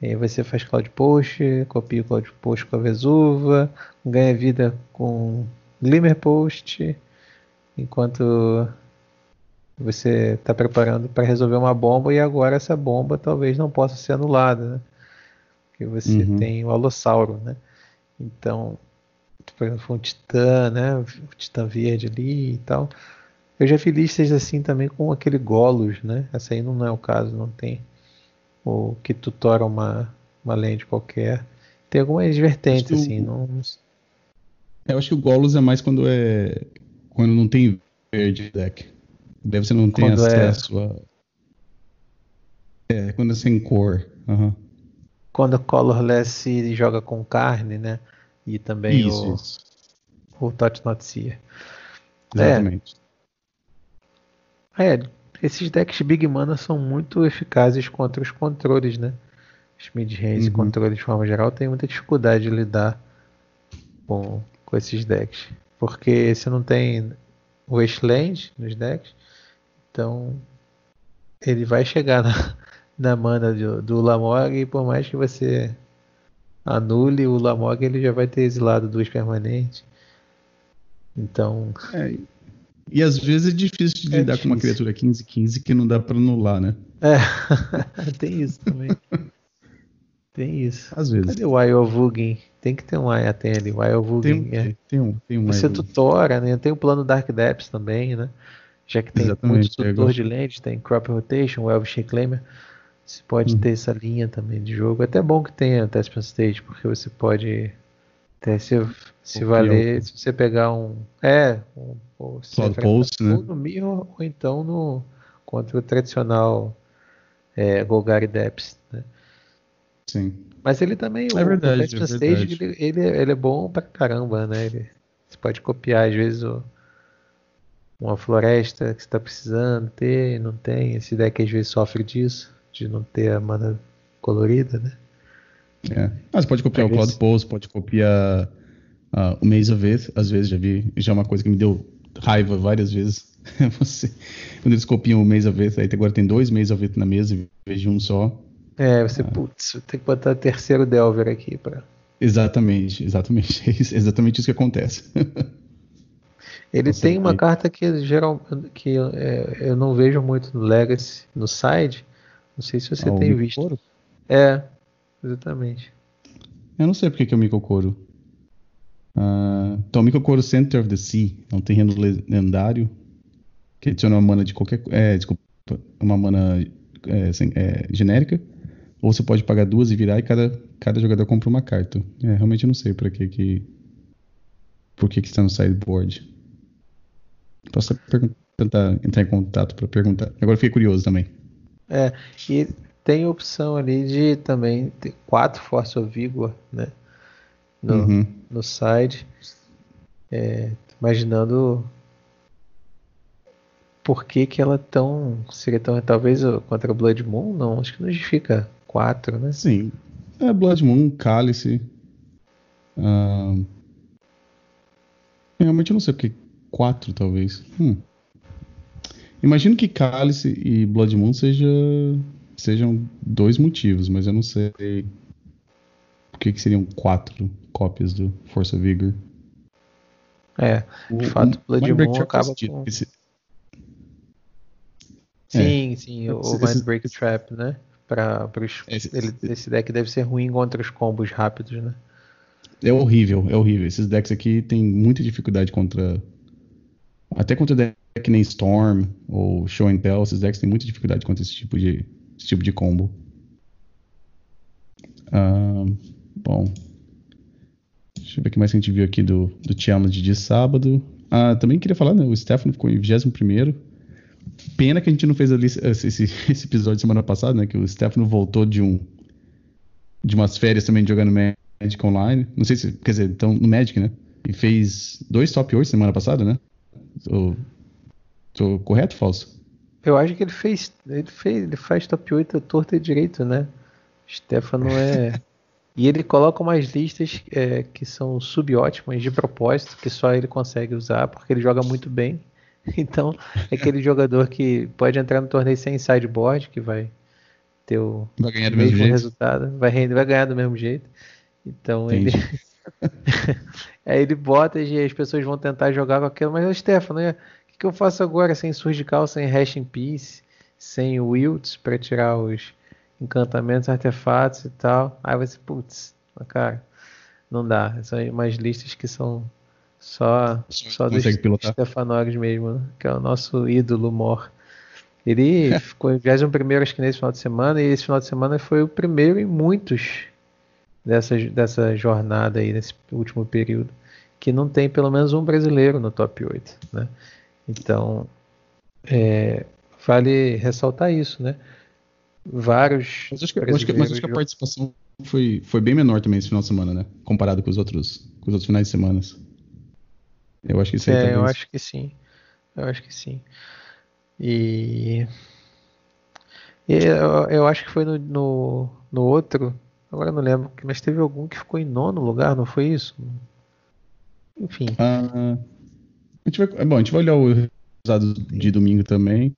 E você faz Cloud Post, copia o Cloud Post com a Vesuva, ganha vida com Glimmer Post, enquanto você está preparando para resolver uma bomba e agora essa bomba talvez não possa ser anulada, né? Porque você uhum. tem o Alossauro, né? Então, por exemplo, um Titã, né? O Titã verde ali e tal. Eu já vi listas assim também com aquele Golos, né? Essa aí não é o caso, não tem. O que tutora uma, uma lente qualquer. Tem algumas vertentes, assim. O... Não... Eu acho que o Golos é mais quando é. Quando não tem verde deck. Deve ser não tem é acesso é... a. É, quando é sem cor. Uhum. Quando o Colorless joga com carne, né? E também isso, o, isso. o Tot Not Seer. Exatamente. É, esses decks Big Mana são muito eficazes contra os controles, né? Os mid-range uhum. controles de forma geral tem muita dificuldade de lidar com, com esses decks. Porque você não tem Wasteland nos decks, então ele vai chegar na, na mana do, do Lamog e por mais que você anule o Lamog, ele já vai ter exilado duas permanentes. Então. É, e às vezes é difícil de é lidar difícil. com uma criatura 15-15 que não dá pra anular, né? É, tem isso também. tem isso. Às vezes. Cadê o Wyovugin? Tem que ter um até ali, Wyovugin. Tem, é. tem um, tem um. Você tutora, né? Tem o plano Dark Depths também, né? Já que tem Exatamente, muito é, tutor de lente, tem Crop Rotation, o Elvish Reclaimer. Você pode hum. ter essa linha também de jogo. É até bom que tenha Test Stage, porque você pode até se, se valer, se você pegar um. É, um, ou Post, né? no Mirror, ou então no contra o tradicional é, Golgari Depths, né? Sim. Mas ele também, é o, verdade, o é Stage, ele, ele, ele, é bom pra caramba, né? Ele, você pode copiar, às vezes, o, uma floresta que você está precisando ter, não tem. Esse deck às vezes sofre disso, de não ter a mana colorida, né? É. Ah, você pode copiar o Cloud Pulse, pode copiar uh, o Maze of It, às vezes já vi, já é uma coisa que me deu raiva várias vezes. você, quando eles copiam o Maze of It, aí agora tem dois Maze of It na mesa em vez de um só. É, você, ah. putz, tem que botar terceiro Delver aqui para. Exatamente, exatamente. É exatamente isso que acontece. Ele Você tem uma carta que geral que é, eu não vejo muito no Legacy, no side. Não sei se você ah, tem visto. É, exatamente. Eu não sei porque que é o Mikokoro. Uh, então, o Mikokoro Center of the Sea é um terreno lendário que adiciona uma mana de qualquer. É, desculpa, uma mana é, sem, é, genérica. Ou você pode pagar duas e virar e cada, cada jogador compra uma carta. É, realmente eu não sei para que que. Por que que está no sideboard. Posso tentar entrar em contato para perguntar. Agora fiquei curioso também. É, e tem a opção ali de também ter quatro Force of Vigor, né? No, uhum. no side. É, imaginando por que, que ela tão. Seria tão. Talvez contra Blood Moon? Não, acho que não justifica quatro, né? Sim. É Blood Moon, Cálice. Uh... Realmente eu não sei porque quatro, talvez. Hum. Imagino que Cálice e Blood Moon seja, sejam dois motivos, mas eu não sei por que, que seriam quatro cópias do of Vigor. É, de o, fato, Blood Moon acaba com... Esse... Sim, é. sim, o esse, Mindbreak Trap, né? Pra, pros, esse, ele, esse deck deve ser ruim contra os combos rápidos, né? É horrível, é horrível. Esses decks aqui têm muita dificuldade contra até contra deck nem Storm ou Show and Tell, esses decks têm muita dificuldade contra esse tipo de, esse tipo de combo. Uh, bom. Deixa eu ver o que mais a gente viu aqui do, do de sábado. Ah, também queria falar, né? O Stefano ficou em 21 Pena que a gente não fez ali esse, esse episódio semana passada, né? Que o Stefano voltou de um de umas férias também jogando Magic Online. Não sei se, quer dizer, então no Magic, né? E fez dois top 8 semana passada, né? Tô, tô correto ou falso? Eu acho que ele fez. Ele fez. Ele faz top 8 torta e direito, né? Stefano é. e ele coloca umas listas é, que são subótimas de propósito, que só ele consegue usar, porque ele joga muito bem. Então, é aquele jogador que pode entrar no torneio sem sideboard, que vai ter o vai ganhar do mesmo, mesmo resultado, vai, vai ganhar do mesmo jeito. Então Entendi. ele Aí ele bota e as pessoas vão tentar jogar com aquilo. Mas, Stefano, o que, que, eu faço agora sem Surgical, sem Hash in Peace, sem Wilts para tirar os encantamentos, artefatos e tal? Aí você, putz, cara, não dá. São umas listas que são só, só dos Stefanog mesmo, né? que é o nosso ídolo Mor. Ele ficou em 21 acho que nesse final de semana, e esse final de semana foi o primeiro em muitos dessa, dessa jornada aí, nesse último período, que não tem pelo menos um brasileiro no top 8. Né? Então, é, vale ressaltar isso, né? Vários. Mas acho que, acho que, mas acho que a participação foi, foi bem menor também esse final de semana, né? Comparado com os outros, com os outros finais de semana. Eu acho que isso aí É, eu acho que sim. Eu acho que sim. E. e eu, eu, acho que foi no, no, no outro Agora não lembro, mas teve algum que ficou em nono lugar, não foi isso? Enfim. Ah, a gente vai, bom, a gente vai olhar o resultado de domingo também.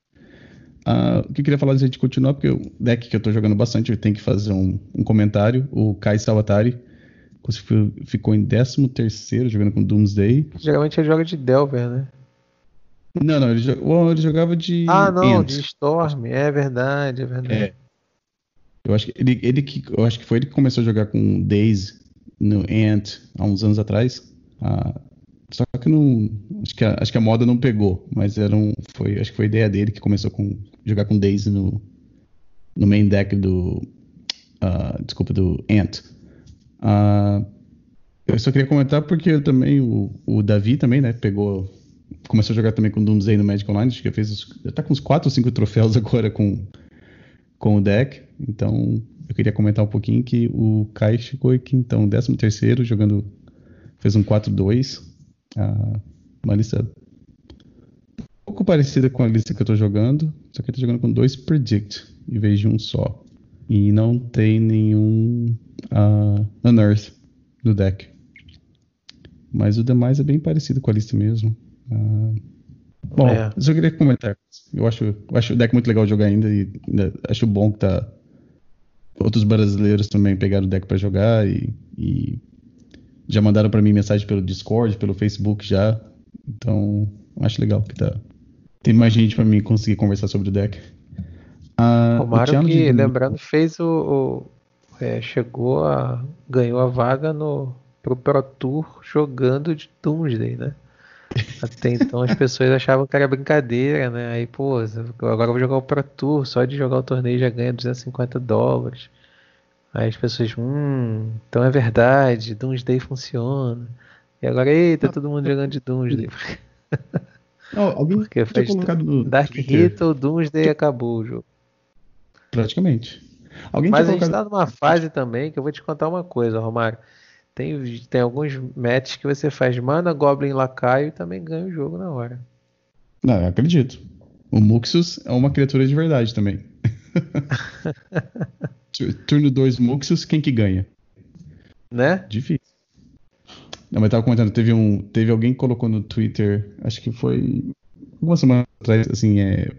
Ah, o que eu queria falar antes de continuar, porque o deck que eu tô jogando bastante, eu tenho que fazer um, um comentário. O Kai Salvatari ficou em 13 terceiro jogando com Doomsday. Geralmente ele joga de Delver, né? Não, não, ele, jogava, ele jogava de. Ah, não, Ant. de Storm, é verdade, é verdade. É. Eu acho que ele, ele que eu acho que foi ele que começou a jogar com Days no Ant há uns anos atrás. Ah, só que não acho que a, acho que a moda não pegou, mas era um foi acho que foi ideia dele que começou com jogar com Daisy no no main deck do uh, desculpa do Ant. Uh, eu só queria comentar porque também o, o Davi também, né, pegou começou a jogar também com Doomsday no Magic Online, acho que fez já tá com uns 4 ou 5 troféus agora com com o deck. Então, eu queria comentar um pouquinho que o Kai ficou aqui, então, 13 terceiro, jogando, fez um 4-2, uma lista um pouco parecida com a lista que eu tô jogando, só que eu tô jogando com dois Predict. em vez de um só. E não tem nenhum uh, Unearth no deck. Mas o demais é bem parecido com a lista mesmo. Uh, bom, é. eu só queria comentar. Eu acho, eu acho o deck muito legal de jogar ainda e ainda acho bom que tá. Outros brasileiros também pegaram o deck para jogar e, e, já mandaram para mim mensagem pelo Discord, pelo Facebook já. Então, acho legal que tá. Tem mais gente para mim conseguir conversar sobre o deck. Ah, Romário que, de... lembrando, fez o, o é, chegou a ganhou a vaga no pro Pro Tour jogando de Doomsday, né? Até então as pessoas achavam que era brincadeira, né? Aí, pô, agora eu vou jogar o Pro Tour, só de jogar o torneio já ganha 250 dólares. Aí as pessoas, hum, então é verdade, Doomsday funciona. E agora, eita, todo mundo jogando de Doomsday. Não, alguém Porque faz colocado no Dark Ritual, Doomsday acabou o jogo. Praticamente. Alguém Mas a gente colocado... tá numa fase também que eu vou te contar uma coisa, Romário. Tem, tem alguns matches que você faz mana, Goblin Lacaio e também ganha o jogo na hora. Não, eu acredito. O Muxus é uma criatura de verdade também. Turno 2 Muxus, quem que ganha? Né? Difícil. Não, mas eu tava comentando, teve um. Teve alguém que colocou no Twitter, acho que foi uma semana atrás, assim, é,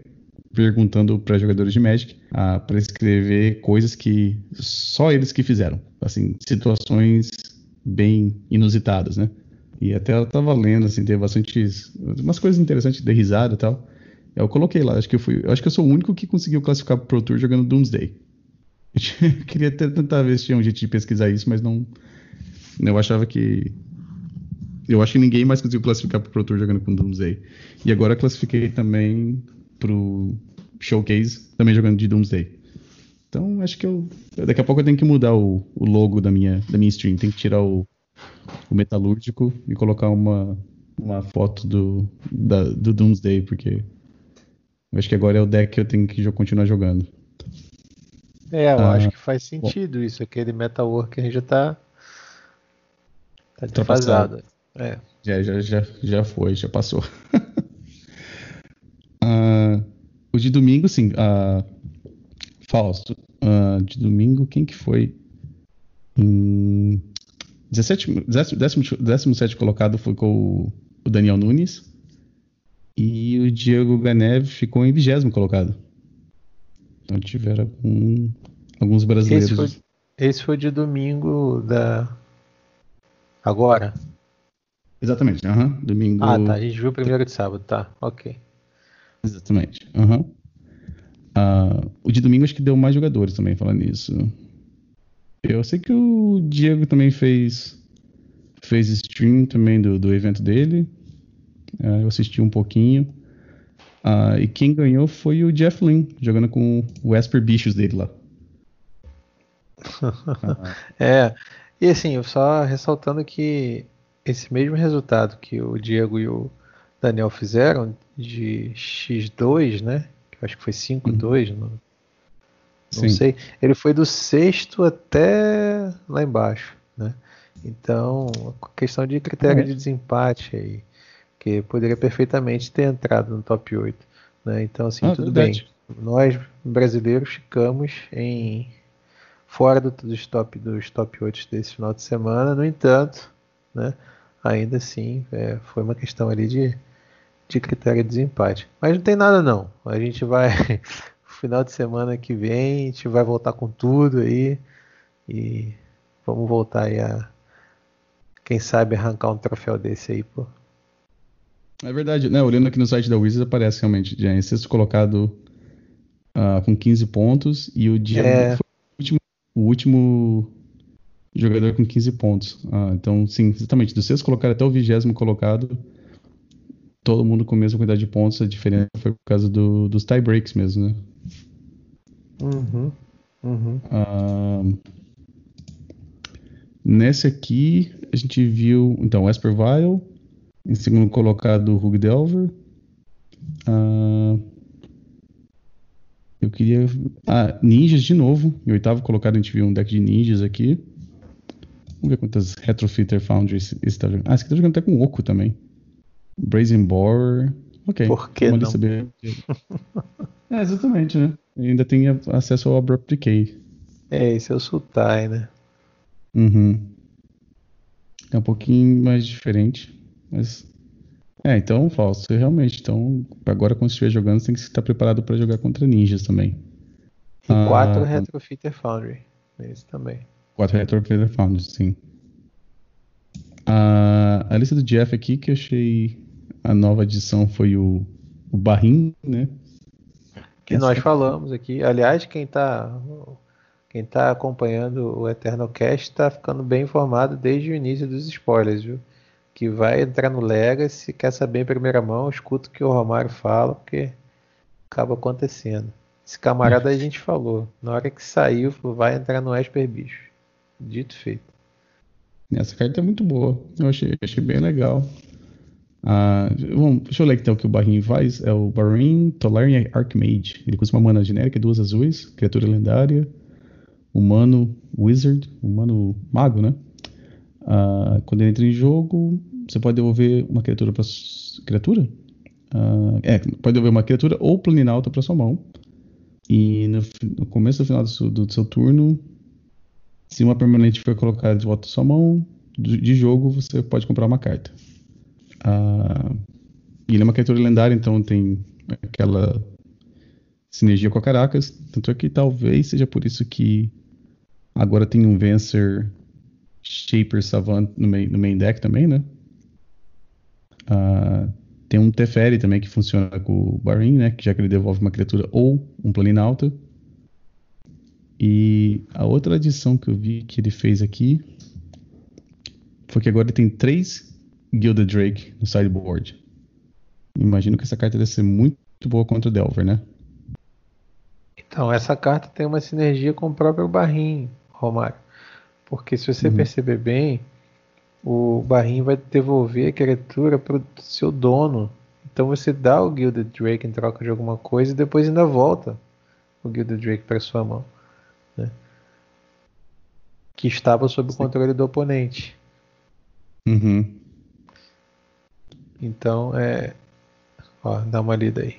perguntando para jogadores de Magic ah, para escrever coisas que só eles que fizeram, assim, situações bem inusitadas, né? E até ela tava lendo, assim, teve bastante umas coisas interessantes, de risada e tal. Eu coloquei lá, acho que eu fui, eu acho que eu sou o único que conseguiu classificar pro Tour jogando Doomsday. Eu queria até tentar ver se tinha um jeito de pesquisar isso, mas não. Eu achava que. Eu acho que ninguém mais conseguiu classificar pro Pro Tour jogando com Doomsday. E agora classifiquei também pro Showcase, também jogando de Doomsday. Então, acho que eu. Daqui a pouco eu tenho que mudar o, o logo da minha, da minha stream. Tem que tirar o, o metalúrgico e colocar uma, uma foto do, da, do Doomsday, porque eu acho que agora é o deck que eu tenho que continuar jogando. É, eu ah, acho que faz sentido bom. isso. Aquele gente já tá. Tá defasado. É. Já, já, já, já foi, já passou. uh, o de domingo, sim. Uh, Fausto, uh, de domingo, quem que foi? Em 17, 17 colocado foi com o Daniel Nunes. E o Diego Ganev ficou em vigésimo colocado. Então tiveram algum, alguns brasileiros. Esse foi, esse foi de domingo da. Agora? Exatamente, uhum, domingo. Ah, tá. A gente viu o primeiro de sábado, tá. Ok. Exatamente. Uhum. Uh, o de domingo acho que deu mais jogadores também, falando nisso. Eu sei que o Diego também fez fez stream também do, do evento dele. Uh, eu assisti um pouquinho. Uh, e quem ganhou foi o Jeff Lynn, jogando com o Esper Bichos dele lá. é, e assim, só ressaltando que esse mesmo resultado que o Diego e o Daniel fizeram de X2, né? acho que foi 5-2, uhum. não, não sei. Ele foi do sexto até lá embaixo, né? Então, questão de critério é. de desempate aí, que poderia perfeitamente ter entrado no top 8, né? Então, assim, ah, tudo verdade. bem. Nós brasileiros ficamos em fora do, dos top dos top 8 desse final de semana, no entanto, né? Ainda assim, é, foi uma questão ali de de critério de desempate. Mas não tem nada não. A gente vai final de semana que vem, a gente vai voltar com tudo aí e vamos voltar aí a quem sabe arrancar um troféu desse aí, pô. É verdade, né? Olhando aqui no site da Wizards aparece realmente, já em sexto colocado uh, com 15 pontos e o Diego é... foi o último, o último jogador com 15 pontos. Uh, então, sim, exatamente, do sexto colocado até o vigésimo colocado todo mundo com a mesma quantidade de pontos, a diferença foi por causa do, dos tie breaks mesmo, né? Uhum. Uhum. Ah, nesse aqui, a gente viu, então, Esper Vile, em segundo colocado, Hug Delver. Ah, eu queria. Ah, ninjas de novo. Em oitavo colocado, a gente viu um deck de ninjas aqui. Vamos ver quantas Retrofitter Foundries esse tá jogando. Ah, esse aqui tá jogando até com Oco também. Brazen Borer. Ok. Por que não? Saber. é, exatamente, né? E ainda tem acesso ao Abrupt Decay. É, esse é o Sultai, né? Uhum. É um pouquinho mais diferente, mas é, então, falso, realmente. Então, agora quando estiver jogando, você tem que estar preparado para jogar contra ninjas também. E ah, quatro Retrofitter Foundry. Esse também. Quatro Retrofitter Foundry, sim. A, a lista do Jeff aqui que eu achei a nova edição foi o, o Barrim, né? Que Essa... nós falamos aqui. Aliás, quem está quem tá acompanhando o Eternal Cast está ficando bem informado desde o início dos spoilers, viu? Que vai entrar no Legacy, quer saber em primeira mão, escuta o que o Romário fala, porque acaba acontecendo. Esse camarada a gente falou, na hora que saiu, vai entrar no Esper Bicho. Dito feito. Essa carta é muito boa, eu achei, achei bem legal. Ah, bom, deixa eu ler então o que o Barrinho faz. É o Barin Tolarian Archmage. Ele custa uma mana genérica, duas azuis, criatura lendária, humano wizard, humano mago, né? Uh, quando ele entra em jogo, você pode devolver uma criatura para criatura? Uh, é, pode devolver uma criatura ou planinauta para sua mão. E no, no começo do final do seu, do seu, turno, se uma permanente for colocada de volta à sua mão de, de jogo, você pode comprar uma carta. Uh, ele é uma criatura lendária, então tem aquela sinergia com a Caracas. Tanto é que talvez seja por isso que agora tem um Vencer Shaper Savant no main, no main deck também, né? Uh, tem um Teferi também que funciona com o Barin, né? Que já que ele devolve uma criatura ou um Planinauta. E a outra adição que eu vi que ele fez aqui foi que agora ele tem três Gilded Drake no sideboard. Imagino que essa carta deve ser muito boa contra o Delver, né? Então, essa carta tem uma sinergia com o próprio Barrim, Romário. Porque se você uhum. perceber bem, o barrinho vai devolver a criatura para o seu dono. Então você dá o Gilded Drake em troca de alguma coisa e depois ainda volta o Gilded Drake para sua mão. Né? Que estava sob o controle do oponente. Uhum. Então é. Ó, dá uma lida aí.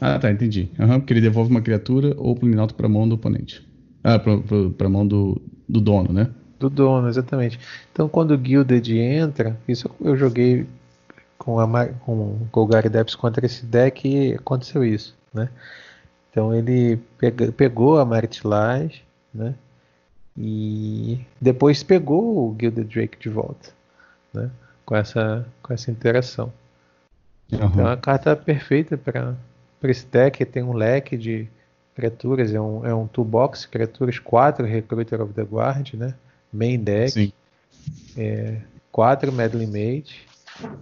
Ah, tá, entendi. Uhum, porque ele devolve uma criatura ou Planinauta para a mão do oponente. Ah, para a mão do, do dono, né? Do dono, exatamente. Então, quando o Gilded entra, isso eu joguei com, a, com o Golgari Depths contra esse deck e aconteceu isso, né? Então, ele pega, pegou a Maritilage, né? E depois pegou o Gilded Drake de volta, né? Com essa, com essa interação. Uhum. Então, é a carta perfeita para para esse deck tem um leque de criaturas, é um, é um toolbox, criaturas 4 Recruiter of the Guard, né? Main deck. Sim. É, 4 Medley Mage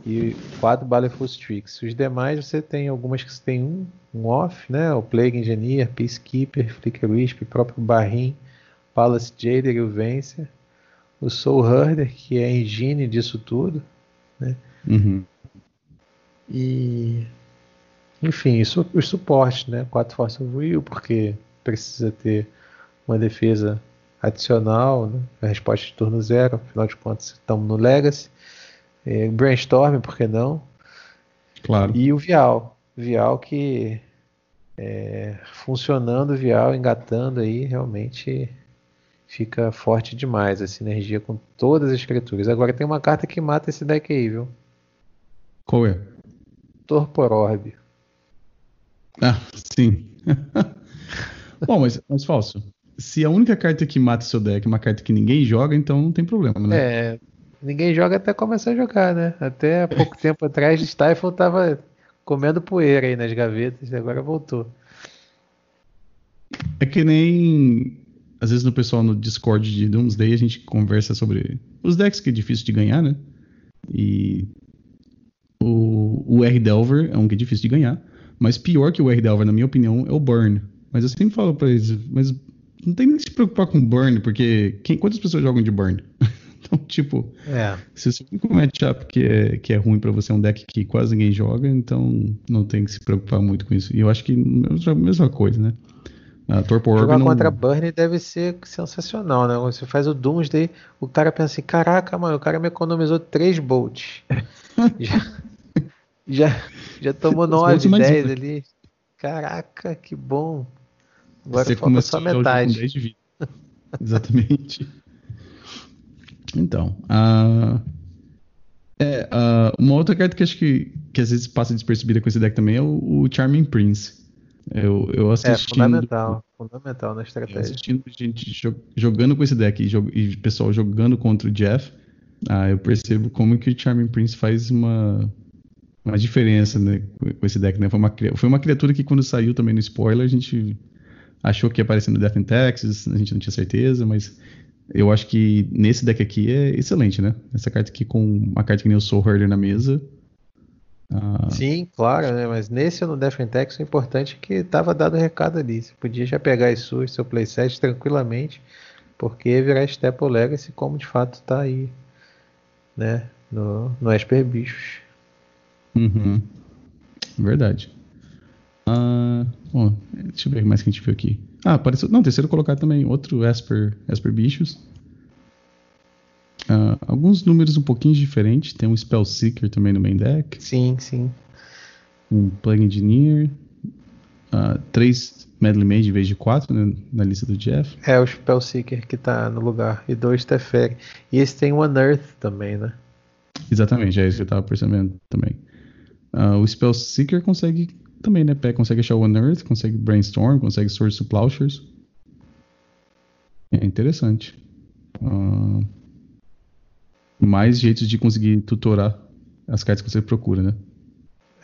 e 4 Baleful Tricks. Os demais você tem algumas que você tem um, um off, né? O Plague Engineer, Peacekeeper, Flicker Wisp, próprio Barrim, Palace Jader e o Vencer. O Soul Herder, que é a engine disso tudo, né? Uhum. E enfim, isso, os suportes, né? 4 Force of Will, porque precisa ter uma defesa adicional, né? a resposta de turno zero, afinal de contas estamos no Legacy. É, brainstorm, por que não? Claro. E o Vial. Vial que é, funcionando, Vial engatando aí, realmente fica forte demais a sinergia com todas as criaturas. Agora tem uma carta que mata esse deck aí, viu? Qual é? Torpor Orb. Ah, sim. Bom, mas, mas falso. Se a única carta que mata seu deck é uma carta que ninguém joga, então não tem problema, né? É, ninguém joga até começar a jogar, né? Até há pouco tempo atrás, Stifle tava comendo poeira aí nas gavetas e agora voltou. É que nem. Às vezes no pessoal no Discord de Doomsday a gente conversa sobre os decks que é difícil de ganhar, né? E o, o R-Delver é um que é difícil de ganhar. Mas pior que o R Delver, na minha opinião, é o Burn. Mas eu sempre falo pra eles, mas não tem nem que se preocupar com Burn, porque quem, quantas pessoas jogam de Burn? então, tipo, é. se o seu único matchup que é, que é ruim para você é um deck que quase ninguém joga, então não tem que se preocupar muito com isso. E eu acho que é a mesma coisa, né? A Torpor Jogar não... contra Burn deve ser sensacional, né? Você faz o Doomsday, o cara pensa assim, caraca, mano, o cara me economizou 3 bolts. já, Já, já tomou 9, 10 ali. Caraca, que bom. Agora Você falta só metade. Com 10 de vida. Exatamente. Então, uh, é, uh, uma outra carta que acho que, que às vezes passa despercebida com esse deck também é o, o Charming Prince. Eu, eu assistindo, é fundamental, fundamental na estratégia. Assistindo gente jogando com esse deck e, jog, e pessoal jogando contra o Jeff, ah, eu percebo como que o Charming Prince faz uma, uma diferença né, com esse deck. Né? Foi, uma, foi uma criatura que quando saiu também no spoiler a gente achou que ia aparecer no Death in Texas, a gente não tinha certeza, mas eu acho que nesse deck aqui é excelente, né? Essa carta aqui com uma carta que nem o Soul Herder na mesa. Ah... Sim, claro, né? Mas nesse no Death in Texas o importante é que estava dado o recado ali. Você podia já pegar as suas, seu playset tranquilamente, porque virar Staple Legacy como de fato está aí, né? No, no Esper Bichos. Uhum. Verdade. Ah, bom, deixa eu ver o que mais que a gente viu aqui. Ah, apareceu. Não, terceiro colocado também, outro Esper, Esper Bichos. Ah, alguns números um pouquinho diferentes. Tem um Spell Seeker também no main deck. Sim, sim. Um Plague Engineer. Uh, três Medley Mage em vez de quatro né, na lista do Jeff. É o Spell Seeker que tá no lugar. E dois Teferi. E esse tem um Unearth também, né? Exatamente, é isso que eu tava percebendo também. Uh, o Spell Seeker consegue também, né? Consegue achar o Unearth, consegue Brainstorm, consegue Source to Plowshares. É interessante. Uh, mais jeitos de conseguir tutorar as cartas que você procura, né?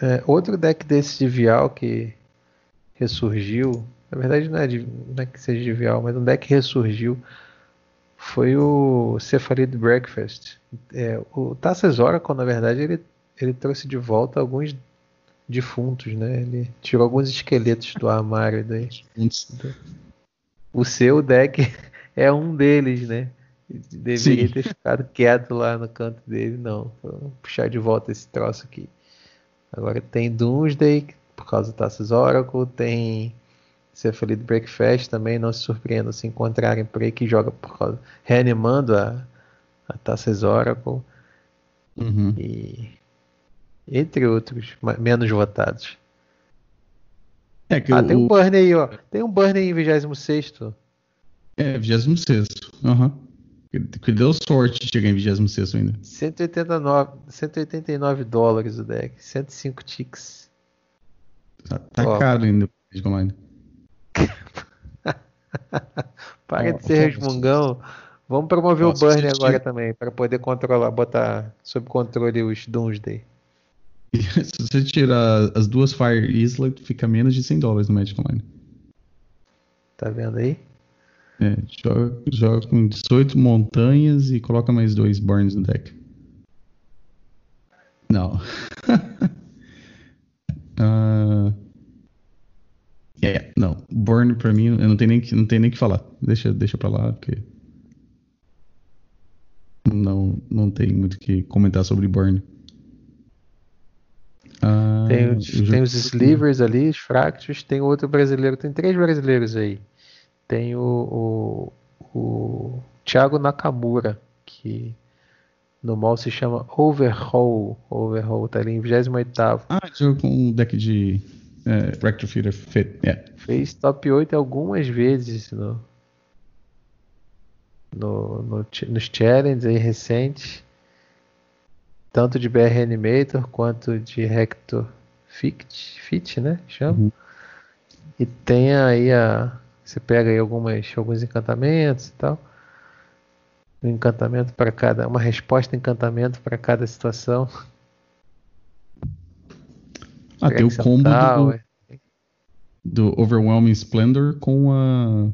É, outro deck desse de Vial que ressurgiu, na verdade não é, de, não é que seja de Vial, mas um deck que ressurgiu foi o Cephalid Breakfast. É, o Tassas Oracle, na verdade, ele, ele trouxe de volta alguns defuntos, né? Ele tirou alguns esqueletos do armário daí. O seu deck é um deles, né? Deveria Sim. ter ficado quieto lá no canto dele, não. Vou puxar de volta esse troço aqui. Agora tem Doomsday, por causa do Tassis Oracle, tem Cephalid Breakfast também, não se surpreenda se encontrarem por aí que joga por causa. reanimando a, a Oracle. Uhum. E entre outros, menos votados. É que ah, o, tem um burn aí, ó. Tem um burn aí em 26. É, 26. Aham. Uhum. Que deu sorte de chegar em 26 ainda. 189, 189 dólares o deck. 105 ticks. Tá, tá caro ainda o online. Para de ser resmungão. Vamos promover o burn agora também, para poder controlar, botar sob controle os Doomsday. Se você tirar as duas Fire Isla, fica menos de 100 dólares no Magic Online. Tá vendo aí? É, joga, joga com 18 montanhas e coloca mais dois Burns no deck. Não. uh... É, não. Burn pra mim, eu não tenho nem que, não tenho nem que falar. Deixa, deixa pra lá, porque. Não, não tem muito o que comentar sobre Burn. Ah, tem, os, tem os slivers ali, os fractos, tem outro brasileiro, tem três brasileiros aí. Tem o, o, o Thiago Nakamura, que no mal se chama Overhaul. Overhaul tá ali em 28. Ah, jogou com um deck de é, Fracture Feeder Fit. Yeah. Fez top 8 algumas vezes no, no, no, nos challenges aí recentes tanto de BR Animator quanto de Rector Fit, Fit né? Chama. Uhum. E tem aí a. Você pega aí algumas, alguns encantamentos e tal. Um encantamento para cada. Uma resposta encantamento para cada situação. Ah, tem o combo do, do Overwhelming Splendor com a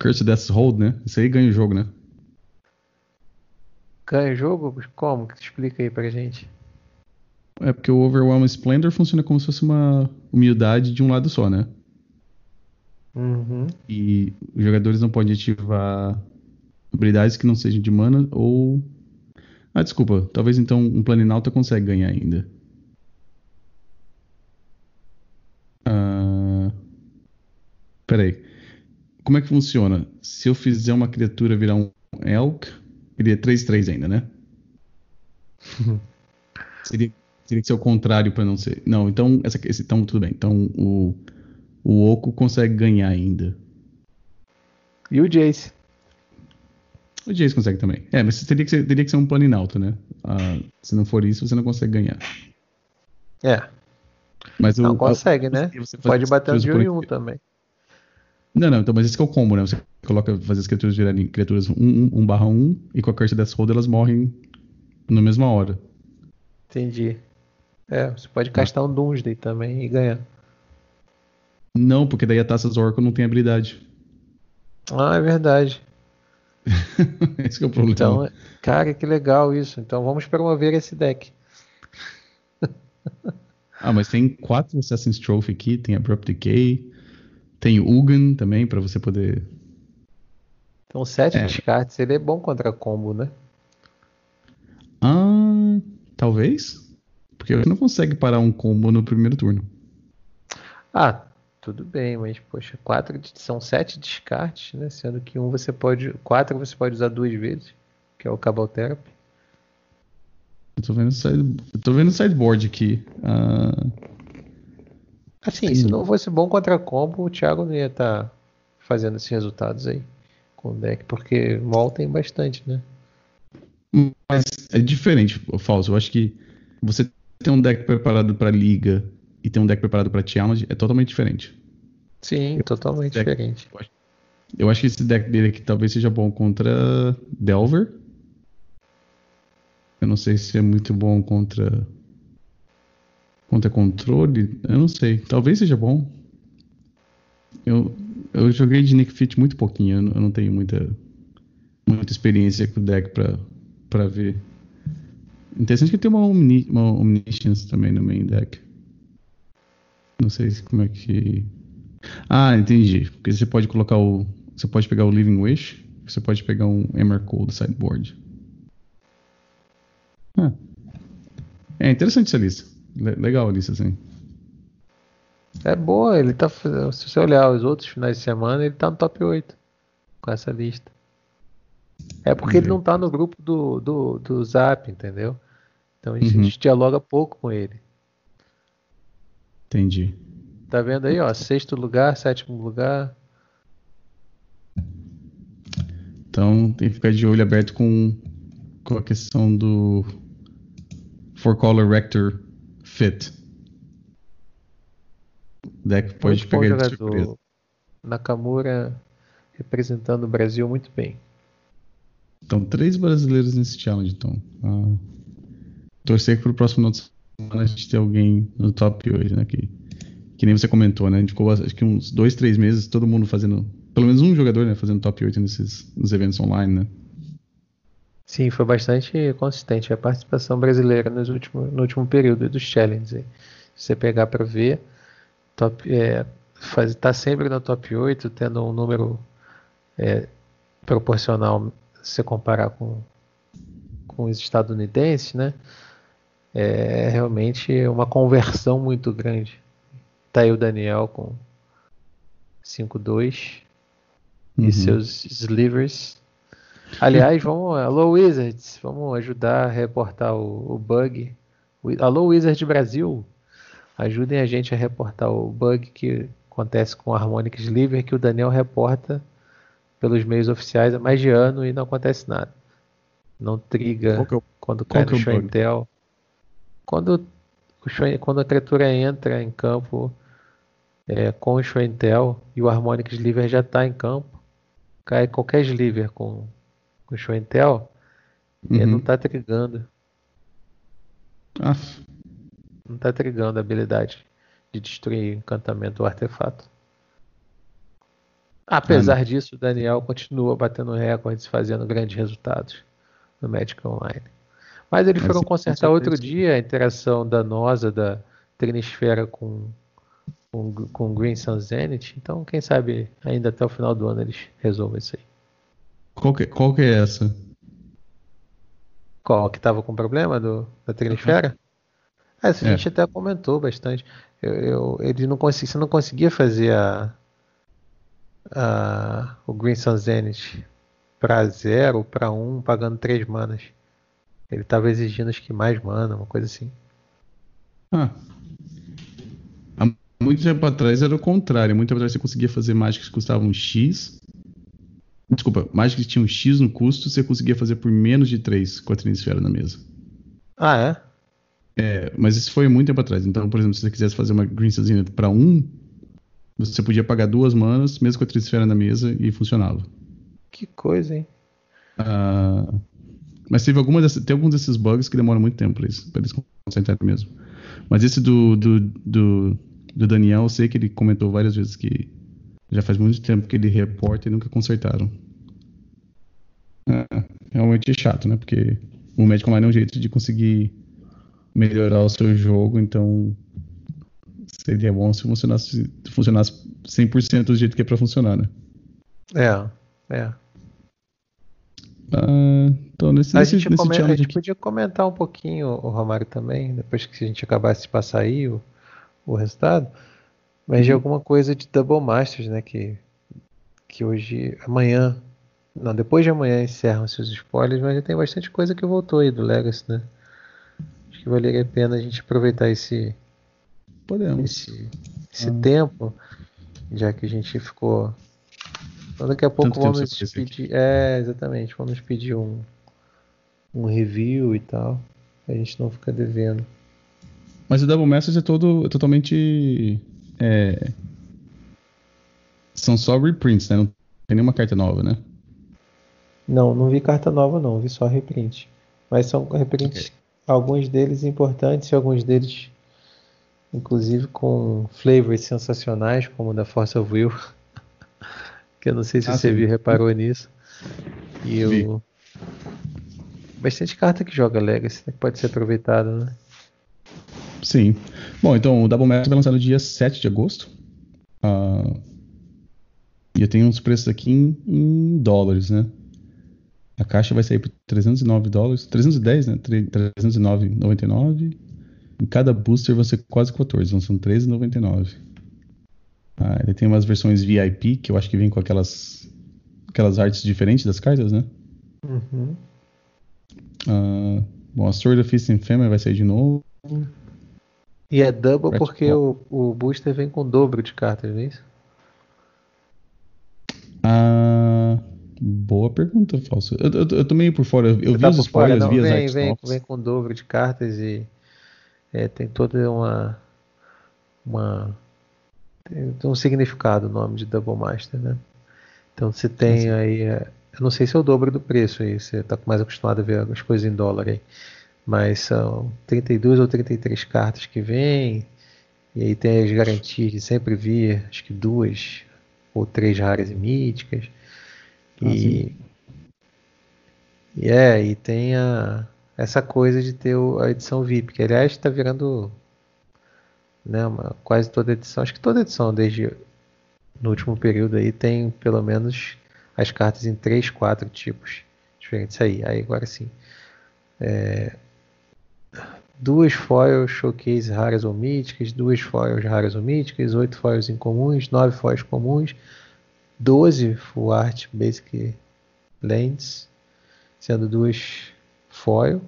Cursed Death's Hold, né? Isso aí ganha o jogo, né? Ganha o jogo? Como? Explica aí pra gente. É porque o Overwhelm Splendor funciona como se fosse uma humildade de um lado só, né? Uhum. E os jogadores não podem ativar habilidades que não sejam de mana ou. Ah, desculpa. Talvez então um Planinauta consegue ganhar ainda. Ah... Peraí. Como é que funciona? Se eu fizer uma criatura virar um Elk, Seria 3-3 ainda, né? seria, teria que ser o contrário para não ser. Não, então, essa, esse, então tudo bem. Então o, o Oco consegue ganhar ainda. E o Jace? O Jace consegue também. É, mas teria que ser, teria que ser um Paninalto, né? Ah, se não for isso, você não consegue ganhar. É. Mas o, Não consegue, a- né? Pode bater um de um em por- um também. Não, não, então, mas esse que é o combo, né? Você coloca, faz as criaturas virarem criaturas 1, 1, 1 barra 1, e com a Curse Death Hold elas morrem na mesma hora. Entendi. É, você pode castar um Doomsday também e ganhar. Não, porque daí a Taça Zorco não tem habilidade. Ah, é verdade. esse que é o problema. Então, cara, que legal isso. Então vamos promover esse deck. Ah, mas tem quatro Assassin's Trophy aqui, tem Abrupt Decay, tem Ugin também, pra você poder... Então, sete É. descartes, ele é bom contra combo, né? Ah, talvez? Porque você não consegue parar um combo no primeiro turno. Ah, tudo bem, mas poxa, quatro são sete descartes, né? Sendo que um você pode. Quatro você pode usar duas vezes, que é o Cabal Therapy. Eu tô vendo o side- eu tô vendo o sideboard aqui. Ah, Assim, se não fosse bom contra combo, o Thiago não ia estar fazendo esses resultados aí com o deck, porque mol tem bastante, né? Mas é diferente, Falso. Eu acho que você ter um deck preparado pra liga e ter um deck preparado pra challenge é totalmente diferente. Sim, totalmente deck- diferente. Eu acho que esse deck dele aqui talvez seja bom contra Delver. Eu não sei se é muito bom contra contra controle. Eu não sei. Talvez seja bom. Eu, eu joguei de Nick Fit muito pouquinho. Eu não, eu não tenho muita muita experiência com o deck pra, pra ver. Interessante que tem uma, omni, uma Omniscience também no main deck. Não sei se- como é que. Ah, entendi. Porque você pode colocar o. Você pode pegar o Living Wish, você pode pegar um Emrakul do sideboard. Ah. É interessante essa lista. Le- legal lista, assim. É boa, ele tá. Se você olhar os outros finais de semana, ele tá no top 8 com essa lista. É porque ele não tá no grupo do, do, do Zap, entendeu? Então a gente, Uhum. dialoga pouco com ele. Entendi. Tá vendo aí, ó? Sexto lugar, sétimo lugar. Então tem que ficar de olho aberto com, com a questão do Four Color Rector Fit. O deck pode Muito pegar ele de surpresa. Nakamura representando o Brasil muito bem. Então, três brasileiros nesse challenge, então. Ah, torcer que pro próximo final de semana a gente ter alguém no top 8, né? Que, que nem você comentou, né? A gente ficou acho que uns dois, três meses, todo mundo fazendo. Pelo menos um jogador, né? Fazendo top 8 nesses nos eventos online, né? Sim, foi bastante consistente a participação brasileira nos últimos, no último período dos challenges. Se você pegar para ver, top, é, faz, tá sempre no top 8, tendo um número é, proporcional se você comparar com, com os estadunidenses, né? É realmente uma conversão muito grande. Tá aí o Daniel com 5-2 Uhum. e seus slivers. Aliás, vamos, alô Wizards, vamos ajudar a reportar o, o bug. Alô Wizards Brasil, ajudem a gente a reportar o bug que acontece com o Harmonic Sliver que o Daniel reporta pelos meios oficiais há mais de ano e não acontece nada. Não triga que é quando cai no é o show? Intel. Quando, o show- quando a criatura entra em campo é, com o show Intel e o Harmonic Sliver já está em campo, cai qualquer sliver com, com o show Intel, ele Uhum. não está trigando, Ah, não está trigando a habilidade de destruir encantamento ou artefato. Apesar disso, o Daniel continua batendo recordes, fazendo grandes resultados no Magic Online. Mas eles foram consertar outro dia a interação danosa da Trinisfera com, com, com Green Sun Zenith. Então, quem sabe ainda até o final do ano eles resolvem isso aí. Qual, que, qual que é essa? Qual que estava com problema do, da Trinisfera? Essa a É. gente até comentou bastante. Eu, eu, ele não conseguia, você não conseguia fazer a, a, o Green Sun Zenith para 0, para 1, pagando 3 manas. Ele estava exigindo acho que mais mana, uma coisa assim. Ah. Há muito tempo atrás era o contrário. Muito tempo atrás você conseguia fazer mágicas que custavam X. Desculpa, mágicas que tinham X no custo, você conseguia fazer por menos de 3 com a Trinisfera na mesa. Ah, é? É, mas isso foi muito tempo atrás. Então, por exemplo, se você quisesse fazer uma Green Season para 1, você podia pagar duas manas, mesmo com a Trinisfera na mesa, e funcionava. Que coisa, hein? Ah, mas teve alguma dessas, tem alguns desses bugs que demoram muito tempo para eles, pra eles consertarem mesmo. Mas esse do, do, do, do Daniel, eu sei que ele comentou várias vezes que já faz muito tempo que ele reporta e nunca consertaram. É, realmente chato, né? Porque o médico online é um jeito de conseguir melhorar o seu jogo, então seria bom se funcionasse, funcionasse 100% do jeito que é para funcionar, né? É, é. Ah, então, nesse, A nesse, gente, nesse come- a gente aqui. podia comentar um pouquinho o Romário também, depois que a gente acabasse de passar aí o, o resultado, mas de Uhum. alguma coisa de Double Masters, né? Que, que hoje, amanhã, não, depois de amanhã encerram-se os spoilers, mas já tem bastante coisa que voltou aí do Legacy, né? Acho que valeria a pena a gente aproveitar esse, Podemos. esse, esse Ah. tempo, já que a gente ficou. Então daqui a pouco Tanto vamos pedir. É, exatamente, vamos pedir um, um review e tal. A gente não fica devendo. Mas o Double Masters é todo é totalmente. É, São só reprints, né? Não tem nenhuma carta nova, né? Não, não vi carta nova não, vi só reprint. Mas são reprints, alguns deles importantes e alguns deles, inclusive com flavors sensacionais, como o da Force of Will. que eu não sei se Ah, você viu, reparou nisso. E Vi. eu. Bastante carta que joga Legacy, né, que pode ser aproveitada, né? Sim. Bom, então o Double Masters vai lançar no dia 7 de agosto. Ah, e eu tenho uns preços aqui em, em dólares, né? A caixa vai sair por 309 dólares. 310, né? Tre- 309,99. Em cada booster vão ser quase 14, então são 13,99. Ah, ele tem umas versões VIP, que eu acho que vem com aquelas, aquelas artes diferentes das cartas, né? Uhum. Ah, bom, a Sword of Fist and Family vai sair de novo. E é double porque o, o booster vem com o dobro de cartas, não é isso? Ah, boa pergunta, Falso. Eu, eu, eu tô meio por fora. Eu, Você vi tá os fora? spoilers, Não, vi as vem, artes vem, vem com o dobro de cartas e é, tem toda uma, uma tem um significado o nome de Double Master, né? Então você tem aí, é, eu não sei se é o dobro do preço aí, você está mais acostumado a ver as coisas em dólar aí, mas são 32 ou 33 cartas que vêm e aí tem as garantias de sempre vir, acho que duas ou três raras e míticas. Ah, E, e é, e tem a, essa coisa de ter o- a edição VIP, que aliás está virando né, uma- quase toda edição, acho que toda edição desde no último período aí tem pelo menos as cartas em três, quatro tipos diferentes aí. Aí agora sim. É, duas foils showcase raras ou míticas, duas foils raras ou míticas, oito foils incomuns, nove foils comuns, 12 full art basic lands, sendo duas foil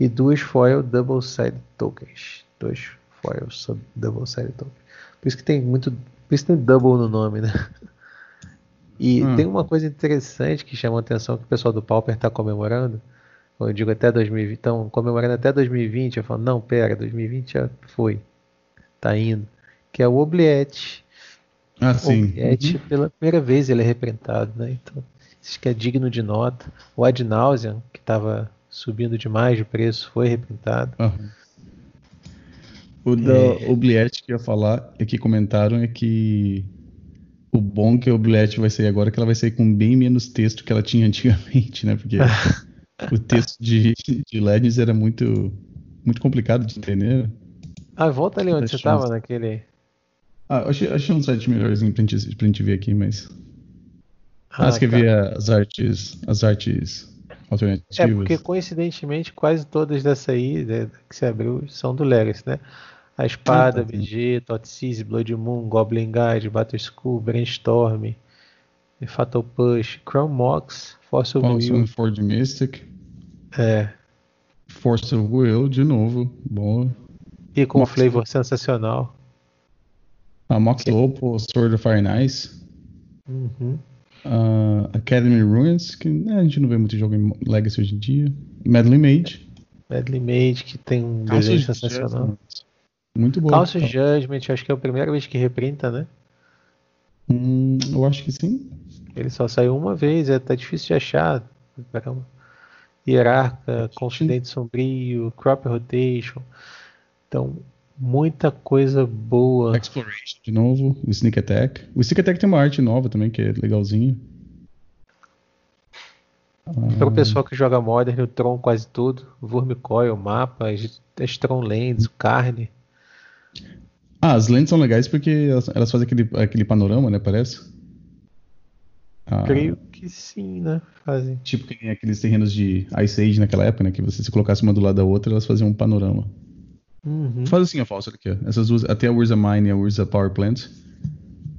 e duas foil double sided tokens. Dois foils sub double sided tokens. Por isso que tem muito, por isso tem double no nome, né? E Hum. tem uma coisa interessante que chama a atenção que o pessoal do Pauper está comemorando. Eu digo até 2020, estão comemorando até 2020. Eu falo, não, pera, 2020 já foi, tá indo. Que é o Obliette. Ah, O sim. Obliette, Uhum. pela primeira vez ele é reprintado, né? Então, isso que é digno de nota. O Ad Nauseam, que estava subindo demais de preço, foi reprintado. Aham. O da É. Obliette que ia falar, é que comentaram é que o bom que a Obliette vai sair agora é que ela vai sair com bem menos texto que ela tinha antigamente, né? Porque o texto de, de Legends era muito, muito complicado de entender. Ah, volta ali onde você estava, naquele. Ah, achei, achei um site melhorzinho pra gente, pra gente ver aqui, mas. Ah, Ah, você quer tá. ver as artes, as artes alternativas? É, porque coincidentemente quase todas dessa aí, né, que você abriu, são do Legacy, né? A Espada, Ah, tá. Vegeta, Otsise, Blood Moon, Goblin Guide, Battle School, Brainstorm, Fatal Push, Chrome Mox, Force of Also Will. Ford Mystic, É, Force of Will, de novo, boa. E com um flavor sensacional. A Mox Opal, Sword of Fire and Ice. Uhum. Uh, Academy Ruins, que né, a gente não vê muito jogo em Legacy hoje em dia. Medley Mage. Medley Mage, que tem um Calças desenho de sensacional. Judgment. Muito bom. Calças Judgment, acho que é a primeira vez que reprinta, né? Hum, eu acho que sim. Ele só saiu uma vez, é tá difícil de achar. Caramba. Hierarca, Confidente Sombrio, Crop Rotation. Então, muita coisa boa. Exploration de novo. O Sneak Attack. O Sneak Attack tem uma arte nova também, que é legalzinha. Para o pessoal que joga Modern, o Tron quase tudo. Vermicoil, mapa, as, Tron Lands, Carne. Ah, as lentes são legais porque elas, elas fazem aquele, aquele panorama, né? Parece. Ah, Creio que sim, né? Fazem. Tipo que nem aqueles terrenos de Ice Age naquela época, né? Que você se colocasse uma do lado da outra, elas faziam um panorama. Uhum. Faz assim, ó, falso aqui, ó. Essas duas, até a Urza Mine e a Urza Power Plant.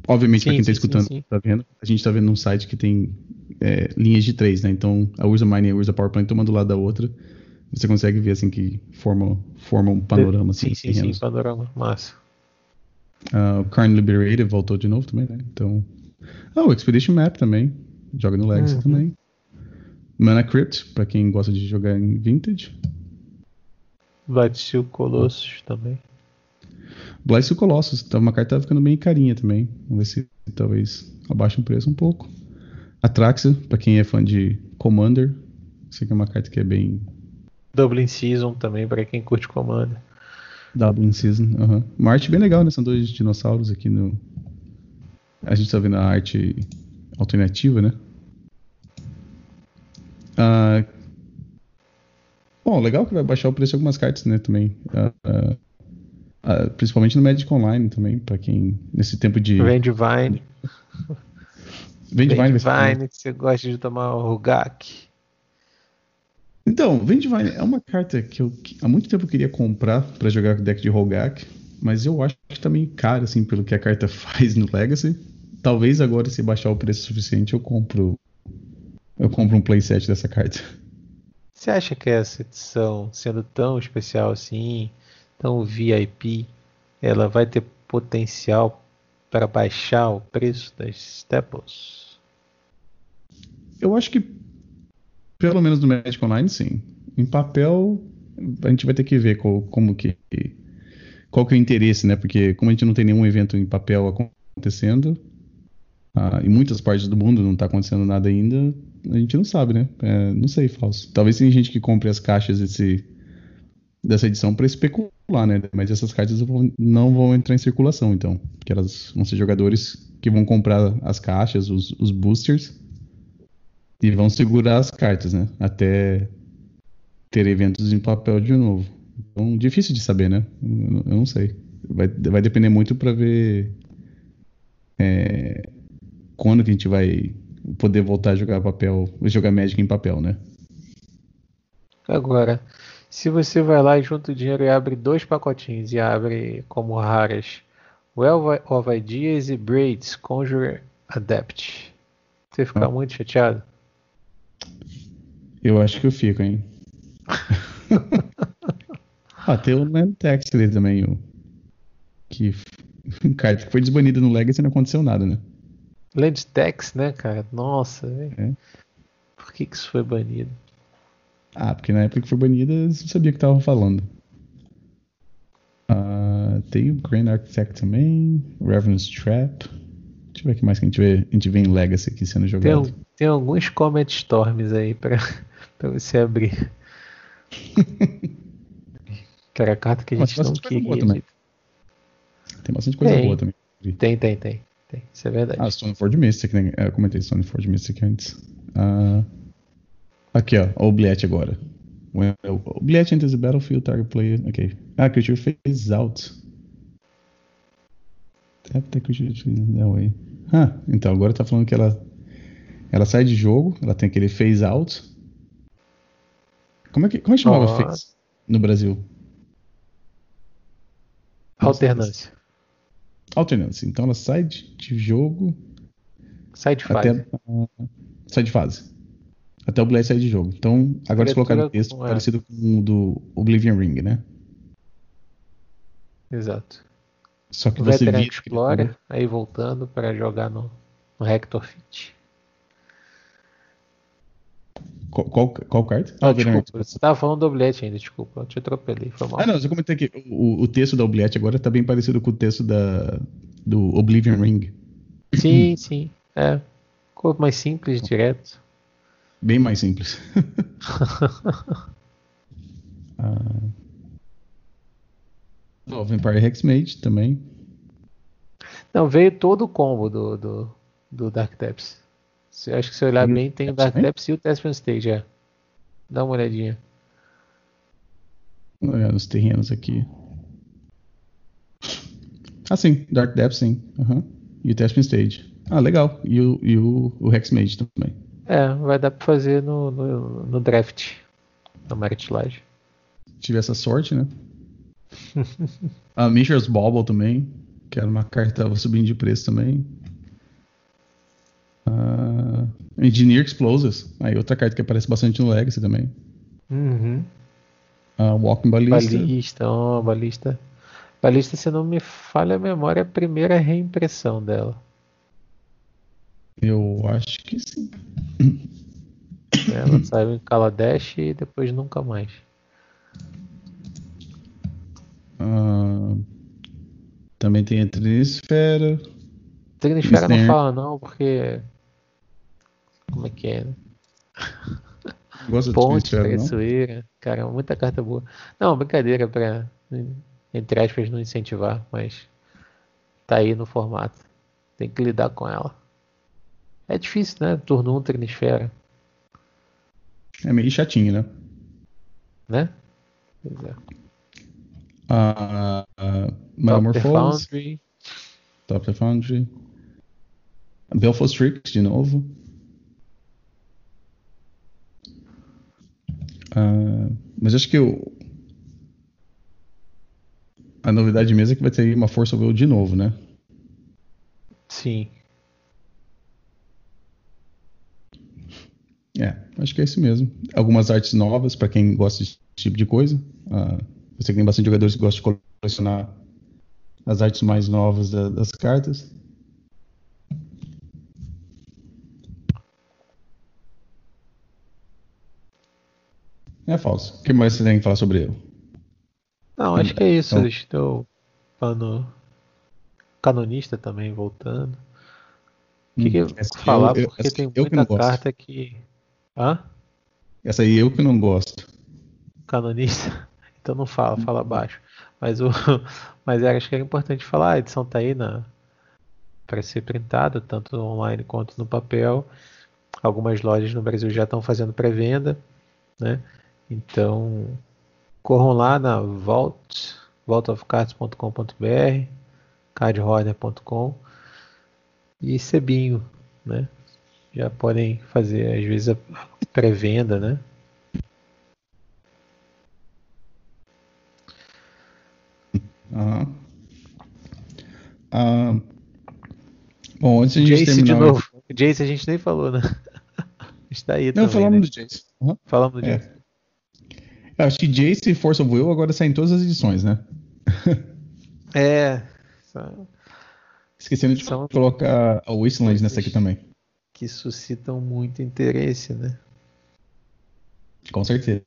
Obviamente, pra quem tá sim, escutando, sim, sim. tá vendo? A gente tá vendo num site que tem é, linhas de três, né? Então, a Urza Mine e a Urza Power Plant, uma do lado da outra. Você consegue ver, assim, que forma, forma um panorama, assim, Sim, sim, sim, panorama. Massa. O Carn Liberated voltou de novo também, né? Então. Ah, o Expedition Map também. Joga no Legacy Uhum. também. Mana Crypt, pra quem gosta de jogar em Vintage. Vatil Colossus também. Blast Colossus, tá, uma carta tá ficando bem carinha também. Vamos ver se talvez abaixe o preço um pouco. Atraxa, pra quem é fã de Commander. Isso aqui é uma carta que é bem Dublin Season também, para quem curte Commander. Dublin Season. aham. Uma arte bem legal, né? São dois dinossauros aqui no. A gente tá vendo a arte alternativa, né? Ah, Bom, legal que vai baixar o preço de algumas cartas, né? Também. Ah, ah, principalmente no Magic Online também, pra quem. Nesse tempo de. Vem Divine, vai ser- Divine, que você gosta de tomar o Rugak. Então, Vem Divine é uma carta que eu que há muito tempo eu queria comprar pra jogar com o deck de Rogak, mas eu acho que tá meio caro, assim, pelo que a carta faz no Legacy. Talvez agora, se baixar o preço suficiente, eu compro. Eu compro um playset dessa carta. Você acha que essa edição, sendo tão especial assim, tão VIP, ela vai ter potencial para baixar o preço das Staples? Eu acho que, pelo menos no Magic Online, sim. Em papel, a gente vai ter que ver qual, como que. Qual que é o interesse, né? Porque como a gente não tem nenhum evento em papel acontecendo, ah, em muitas partes do mundo não está acontecendo nada ainda, a gente não sabe, né? É, não sei, falso. Talvez tenha gente que compre as caixas desse, dessa edição para especular, né? Mas essas cartas não vão entrar em circulação, então. Porque elas vão ser jogadores que vão comprar as caixas, os, os boosters, e vão segurar as cartas, né? Até ter eventos em papel de novo. Então, difícil de saber, né? Eu não sei. Vai, vai depender muito para ver é, quando que a gente vai poder voltar a jogar papel, jogar Magic em papel, né? Agora, se você vai lá e junta o dinheiro e abre dois pacotinhos e abre como raras Well of Ideas e Braids Conjure Adept, você fica Ah. muito chateado? Eu acho que eu fico, hein? ah, tem o Land Text ali também, o que carta que foi desbanida no Legacy e não aconteceu nada, né? Land Tax, né, cara? Nossa, velho. É. Por que, que isso foi banido? Ah, porque na época que foi banida, eles não sabia o que estavam falando. Ah, tem o Grand Architect também, Revenant's Trap. Deixa eu ver o que mais que a gente vê, a gente vê em Legacy aqui sendo Tem, jogado. al- tem alguns Comet Storms aí pra, pra você abrir. que era a carta que a Mas gente tem não queria. Tem bastante coisa Tem. boa também. Tem, tem, tem, tem. Isso é verdade. Ah, Stoneford Mystic, né? Eu comentei Stoneford Mystic antes. Ah, aqui, ó. O Obliette agora. Obliette enters the battlefield, target player. Ok. Ah, creature phase out. Tap the creature that way. Ah, então agora tá falando que ela. Ela sai de jogo, ela tem aquele phase out. Como é que, como é que chamava Ó. phase no Brasil? Alternância. Alternância. Então ela sai de, de jogo Sai de fase. até. ah, sai de fase. Até o Blade sair de jogo. Então, agora se colocar no Criatura texto, é. parecido com o do Oblivion Ring, né? exato. Só que O você Veteran vira Explorer, aí voltando para jogar no, no Hector Fit. Qual, qual, qual carta? Ah, Ah, desculpa, você tava falando do Oblette ainda, desculpa, eu te atropelei, foi mal. Ah, não, eu comentei que o, o texto da Obliette agora tá bem parecido com o texto da, do Oblivion Ring. Sim, sim, é. Ficou mais simples, direto. Bem mais simples. ah, o Vampire Hexmage também. Não, veio todo o combo do, do, do Dark Depths. Se, acho que se olhar bem, tem o? Depths e o Thespian Stage, é. Dá uma olhadinha. Vou olhar nos terrenos aqui. Ah, sim. Dark Depths, sim. Aham. E o Thespian Stage. Ah, legal. E o, e o, o Hexmage também. É, vai dar pra fazer no, no, no draft, na Maritilage. Tive essa sorte, né? a Mishra's Bauble também. Que era uma carta subindo de preço também. Ah, Engineer Explosives. Aí outra carta que aparece bastante no Legacy também. Uhum. Ah, Walking Ballista. Balista, ó, balista. Balista, se não me falha a memória, é a primeira reimpressão dela. Eu acho que sim. Ela saiu em Kaladesh e depois nunca mais. Ah, também tem a Trinisfera. Tecnisfera não fala não, porque. Como é que é? Gosta de Ponte, Trinisfera, traiçoeira. Cara, muita carta boa. Não, brincadeira pra, entre aspas, não incentivar, mas tá aí no formato. Tem que lidar com ela. É difícil, né? Turno 1, Tecnisfera, É meio chatinho, né? né? Pois é. Ah, ah, Top the Metamorphose. Top the Foundry. Belfast Strix de novo. Ah, mas acho que o... a novidade mesmo é que vai ter uma Força Will de novo, né? Sim. É, acho que é isso mesmo. Algumas artes novas para quem gosta desse tipo de coisa. Eu sei que tem bastante jogadores que gostam de colecionar as artes mais novas da- das cartas. É falso. O que mais você tem que falar sobre ele? Não, acho que é isso. Então- Estou falando. Canonista também voltando. O que, que eu Hum, eu- falar? eu- Porque tem muita gosto. carta que. Hã? Essa aí eu que não gosto. Canonista? Então não fala, fala baixo. Mas o. Mas era- acho que era importante falar, a edição tá aí na. Para ser printada, tanto online quanto no papel. Algumas lojas no Brasil já estão fazendo pré-venda, né? Então corram lá na Vault, vaultofcards.com.br, cardhorner.com e Sebinho, né? Já podem fazer às vezes a pré-venda, né? Aham. Ah, bom, antes de a gente Jace de terminar. novo. Jace a gente nem falou, né? Está aí Não, também, falamos né? do Jace. Aham. Falamos do É. Jace. Eu acho que Jace e Force of Will agora saem em todas as edições, né? É. só Esquecendo de São- colocar a Wasteland nessa aqui também. Que suscitam muito interesse, né? Com certeza.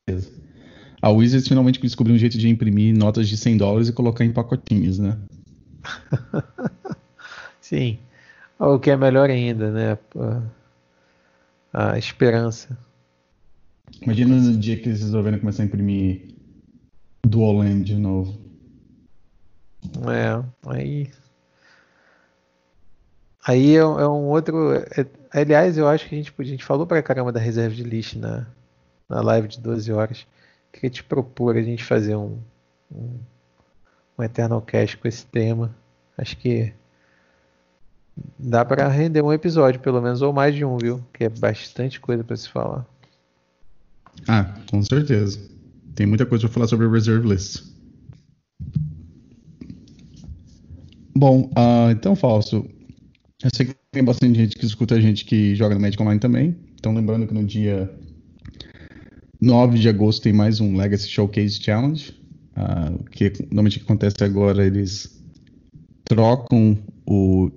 A Wizards finalmente descobriu um jeito de imprimir notas de 100 dólares e colocar em pacotinhos, né? Sim. O que é melhor ainda, né? A, a esperança. Imagina no dia que eles resolverem começar a imprimir Dual Land de novo. É, aí. Aí é, é um outro. é- aliás, eu acho que a gente, a gente falou pra caramba da reserva de list na, na live de 12 horas. Queria te propor a gente fazer um, um, um Eternal Cast com esse tema. Acho que dá pra render um episódio, pelo menos, ou mais de um, viu? Que é bastante coisa pra se falar. Ah, com certeza. Tem muita coisa pra falar sobre o Reserve List. Bom, ah, então, Falso, eu sei que tem bastante gente que escuta a gente que joga no Magic Online também. Então, lembrando que no dia 9 de agosto tem mais um Legacy Showcase Challenge. Uh, o que normalmente acontece agora, eles trocam o,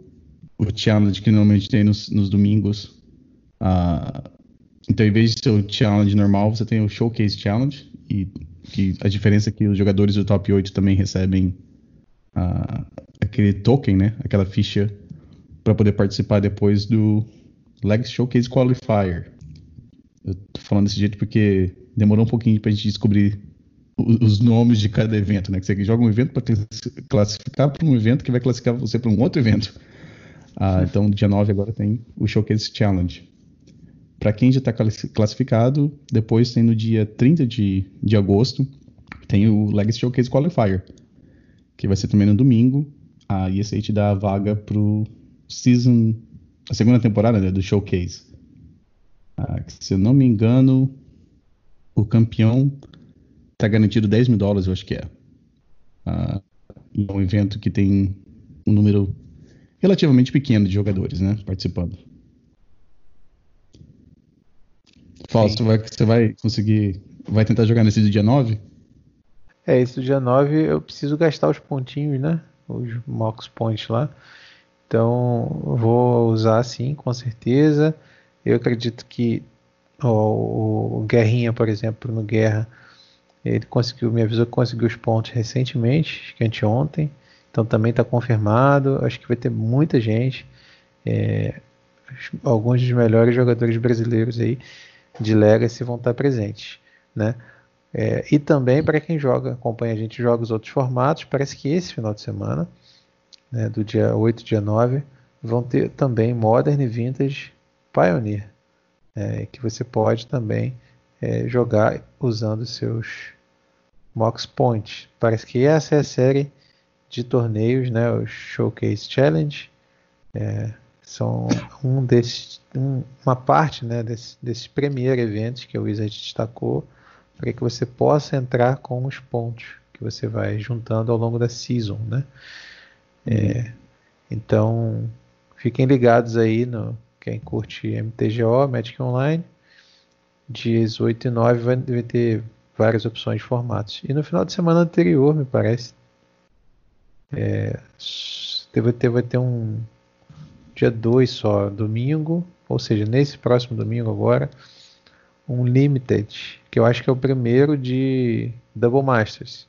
o challenge que normalmente tem nos, nos domingos. Uh, então, em vez de ser o challenge normal, você tem o Showcase Challenge. E que a diferença é que os jogadores do top 8 também recebem uh, aquele token, né? Aquela ficha para poder participar depois do Legacy Showcase Qualifier. Eu tô falando desse jeito porque demorou um pouquinho pra gente descobrir os nomes de cada evento, né? Que você joga um evento para classificar para um evento que vai classificar você para um outro evento. Ah, então, dia 9 agora tem o Showcase Challenge. Para quem já está classificado, depois tem no dia 30 de, de agosto, tem o Legacy Showcase Qualifier, que vai ser também no domingo. Ah, e esse aí te dá a vaga pro Season, a segunda temporada né, do Showcase. Ah, se eu não me engano, o campeão está garantido 10 mil dólares, eu acho que é. Ah, é um evento que tem um número relativamente pequeno de jogadores, né, participando. Fausto, vai, você vai conseguir, vai tentar jogar nesse dia 9? É, esse do dia 9 eu preciso gastar os pontinhos, né, os Mox Points lá. Então, vou usar sim, com certeza. Eu acredito que o, o Guerrinha, por exemplo, no Guerra, ele conseguiu, me avisou que conseguiu os pontos recentemente, acho que anteontem. Então também está confirmado. Acho que vai ter muita gente. É, alguns dos melhores jogadores brasileiros aí de Legacy vão estar presentes, né? É, e também para quem joga, acompanha a gente joga os outros formatos, parece que esse final de semana né, do dia 8 dia 9, vão ter também Modern e Vintage Pioneer, é, que você pode também é, jogar usando seus Mox Points. Parece que essa é a série de torneios, né, o Showcase Challenge. É, são um desses, um, uma parte né, desse, desse primeiro evento que o Wizard destacou para que você possa entrar com os pontos que você vai juntando ao longo da season, né? É, então, fiquem ligados aí no quem curte MTGO, Magic Online. Dias 8 e 9 vai, vai ter várias opções de formatos. E no final de semana anterior, me parece, é, vai, ter, vai ter um dia 2 só, domingo, ou seja, nesse próximo domingo agora, um Limited, que eu acho que é o primeiro de Double Masters.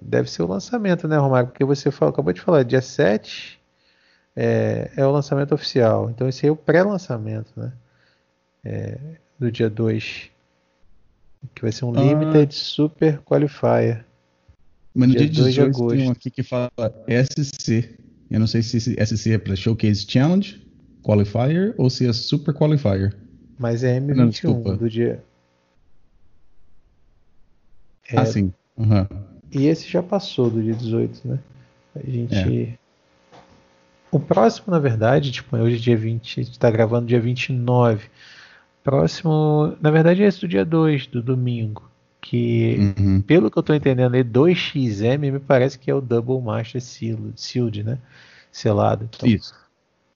Deve ser o lançamento, né, Romário? Porque você falou, acabou de falar, dia 7 é, é o lançamento oficial. Então esse aí é o pré-lançamento, né? É, do dia 2. Que vai ser um ah. Limited Super Qualifier. Mas no dia, dia 18 de agosto. tem um aqui que fala SC. Eu não sei se SC é para Showcase Challenge, Qualifier ou se é Super Qualifier. Mas é M21 não, do dia. É... Ah, sim. Uhum. E esse já passou do dia 18, né? A gente. É. O próximo, na verdade, tipo, hoje é dia 20, a gente tá gravando dia 29. Próximo, na verdade, é esse do dia 2, do domingo. Que, uhum. pelo que eu tô entendendo, é 2XM me parece que é o Double Master Sealed, né? Selado. Então, Isso.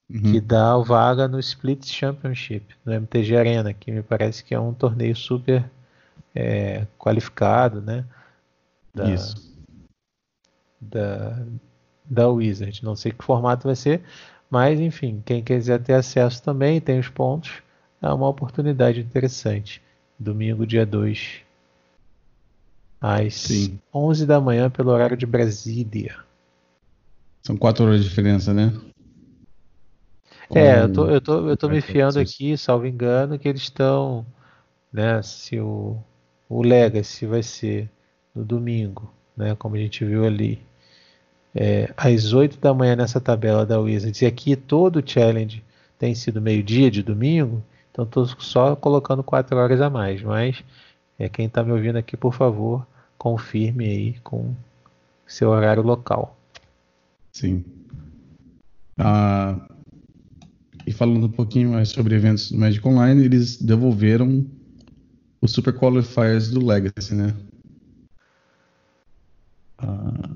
Uhum. Que dá vaga no Split Championship, no MTG Arena, que me parece que é um torneio super é, qualificado, né? da, Isso. da, da Wizard. Não sei que formato vai ser, mas enfim, quem quiser ter acesso também, tem os pontos, é uma oportunidade interessante. Domingo, dia 2, às Sim. 11 da manhã, pelo horário de Brasília. São 4 horas de diferença, né? Com... É, eu tô, eu tô, eu tô me fiando aqui, salvo engano, que eles estão, né, se o, o Legacy vai ser no domingo, né, como a gente viu ali, é, às 8 da manhã nessa tabela da Wizards. E aqui todo o challenge tem sido meio-dia de domingo, então estou só colocando 4 horas a mais. Mas é, quem está me ouvindo aqui, por favor, confirme aí com seu horário local. Sim. Ah, e falando um pouquinho mais sobre eventos do Magic Online, eles devolveram os Super Qualifiers do Legacy, né?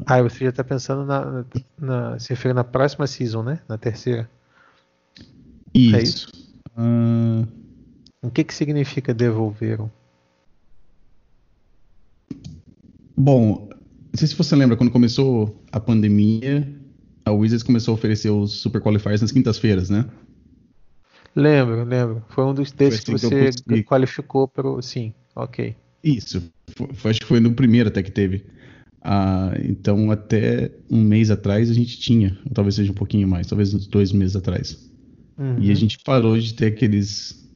Ah, você já está pensando na, na, se refere na próxima season, né? Na terceira. Isso. É isso? Uh... O que que significa devolveram? Bom, Não sei se você lembra, quando começou a pandemia, a Wizards começou a oferecer os Super Qualifiers nas quintas-feiras, né? Lembro, lembro. Foi um dos desses assim que você que qualificou para o. Sim, ok. Isso. Foi, acho que foi no primeiro até que teve. Ah, então, até um mês atrás a gente tinha, ou talvez seja um pouquinho mais, talvez uns dois meses atrás. Uhum. E a gente parou de ter aqueles.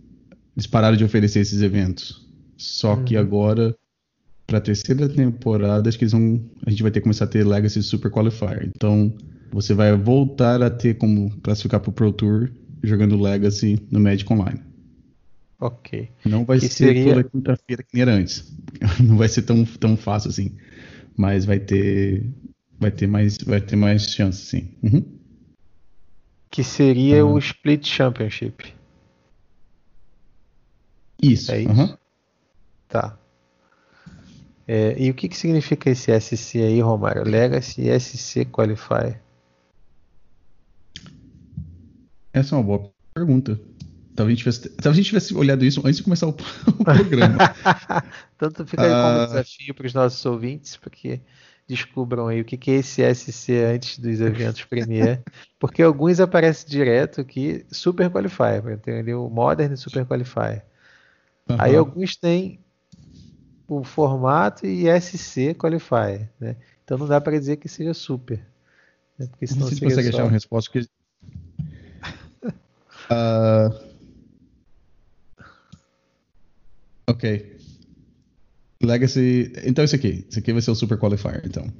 Eles pararam de oferecer esses eventos. Só uhum. que agora, para a terceira temporada, acho que eles vão, a gente vai ter que começar a ter Legacy Super Qualifier. Então, você vai voltar a ter como classificar para o Pro Tour jogando Legacy no Magic Online. Ok. Não vai que ser seria... toda quinta-feira que nem era antes. Não vai ser tão, tão fácil assim. Mas vai ter. Vai ter mais, vai ter mais chances, sim. Uhum. Que seria uhum. o Split Championship. Isso. É isso? Uhum. Tá. É, e o que, que significa esse SC aí, Romário? Legacy SC Qualify. Essa é uma boa pergunta. Talvez a gente tivesse, talvez a gente tivesse olhado isso antes de começar o, o programa. Tanto fica aí como uh... desafio para os nossos ouvintes, porque descubram aí o que, que é esse SC antes dos eventos Premier, porque alguns aparecem direto aqui, Super Qualifier, entendeu? Modern Super Qualifier. Uhum. Aí alguns têm o formato e SC Qualifier, né? Então não dá para dizer que seja super. Né? Porque senão não sei se consegue só... achar uma resposta Uh... Ok. Legacy. Então, esse aqui. Esse aqui vai ser o Super Qualifier, então.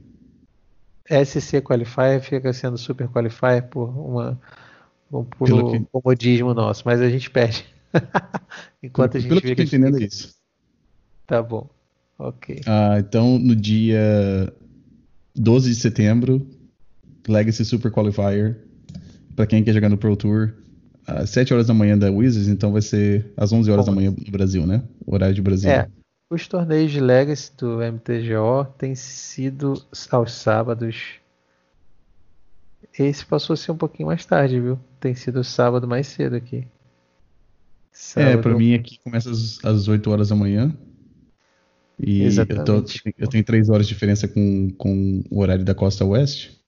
SC Qualifier fica sendo Super Qualifier por uma. Por que... comodismo nosso, mas a gente perde. Enquanto a gente Pelo que eu tô entendendo é isso. Tá bom. Ok. Ah, então, no dia 12 de setembro, Legacy Super Qualifier. Para quem quer jogar no Pro Tour, às 7 horas da manhã da Wizards, então vai ser às 11 horas Bom, da manhã no Brasil, né? O horário de Brasil. É. Os torneios de Legacy do MTGO têm sido aos sábados. Esse passou a ser um pouquinho mais tarde, viu? Tem sido sábado mais cedo aqui. É, sábado... É, pra mim aqui começa às, às 8 horas da manhã. E Exatamente. eu, tô, eu tenho 3 horas de diferença com, com o horário da costa oeste.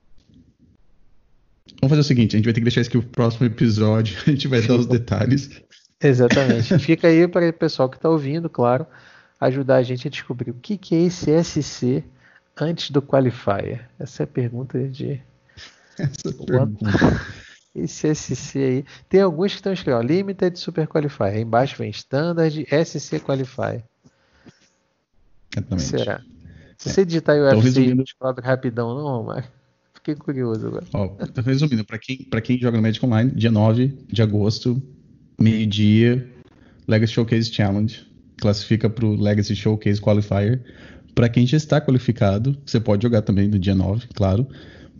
Vamos fazer o seguinte, a gente vai ter que deixar isso aqui o próximo episódio, a gente vai dar os detalhes. Exatamente. Fica aí para o pessoal que está ouvindo, claro, ajudar a gente a descobrir o que, que é esse SC antes do Qualifier. Essa é a pergunta de. Essa pergunta. Esse SC aí. Tem alguns que estão escritos, ó, Limited Super Qualifier. Aí embaixo vem Standard SC Qualifier. Exatamente. Será? Se você digitar o UFC, resumindo... descobre rapidão, não, Marcos? Fiquei curioso agora. Ó, resumindo, para quem, quem joga no Magic Online, dia 9 de agosto, meio-dia, Legacy Showcase Challenge. Classifica para o Legacy Showcase Qualifier. Para quem já está qualificado, você pode jogar também no dia 9, claro.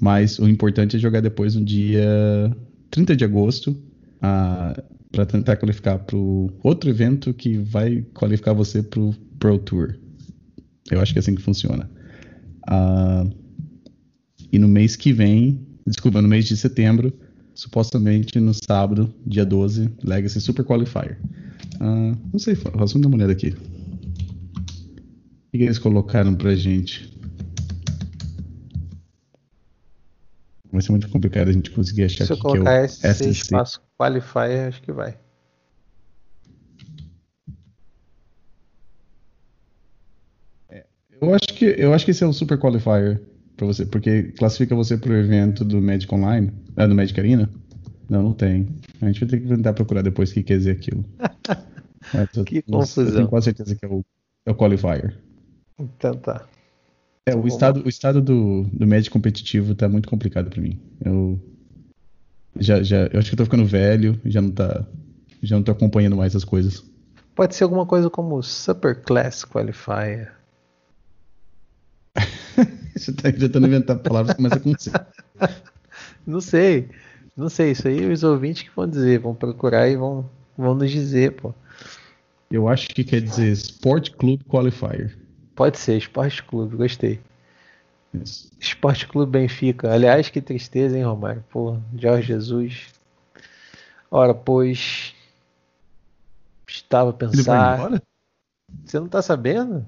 Mas o importante é jogar depois no dia 30 de agosto. para tentar qualificar para o outro evento que vai qualificar você para o Pro Tour. Eu acho que é assim que funciona. Uh, e no mês que vem, desculpa, no mês de setembro, supostamente no sábado, dia 12, Legacy Super Qualifier. Uh, não sei, vamos dar uma olhada aqui. O que eles colocaram pra gente? Vai ser muito complicado a gente conseguir achar Se eu colocar é o esse SC. espaço Qualifier, acho que vai. Eu acho que eu acho que esse é o Super Qualifier para você, porque classifica você para o evento do Magic Online, é, do Magic Arena? Não, não tem. A gente vai ter que tentar procurar depois o que quer dizer aquilo. Mas, que confusão. Eu tenho quase certeza que é o, é o Qualifier. Então tá. É, o estado, o estado do, do Magic competitivo tá muito complicado para mim. Eu já, já, eu acho que eu tô ficando velho, já não tá, já não tô acompanhando mais as coisas. Pode ser alguma coisa como Super Class Qualifier. Você tá tentando inventar palavras que começam com C. Não sei. Não sei. Isso aí os ouvintes que vão dizer. Vão procurar e vão, vão nos dizer, pô. Eu acho que quer dizer Sport Club Qualifier. Pode ser, Sport Clube. Gostei. Isso. Esporte Clube Benfica. Aliás, que tristeza, hein, Romário? Pô, Jorge Jesus. Ora, pois. Estava a pensar. Você não tá sabendo?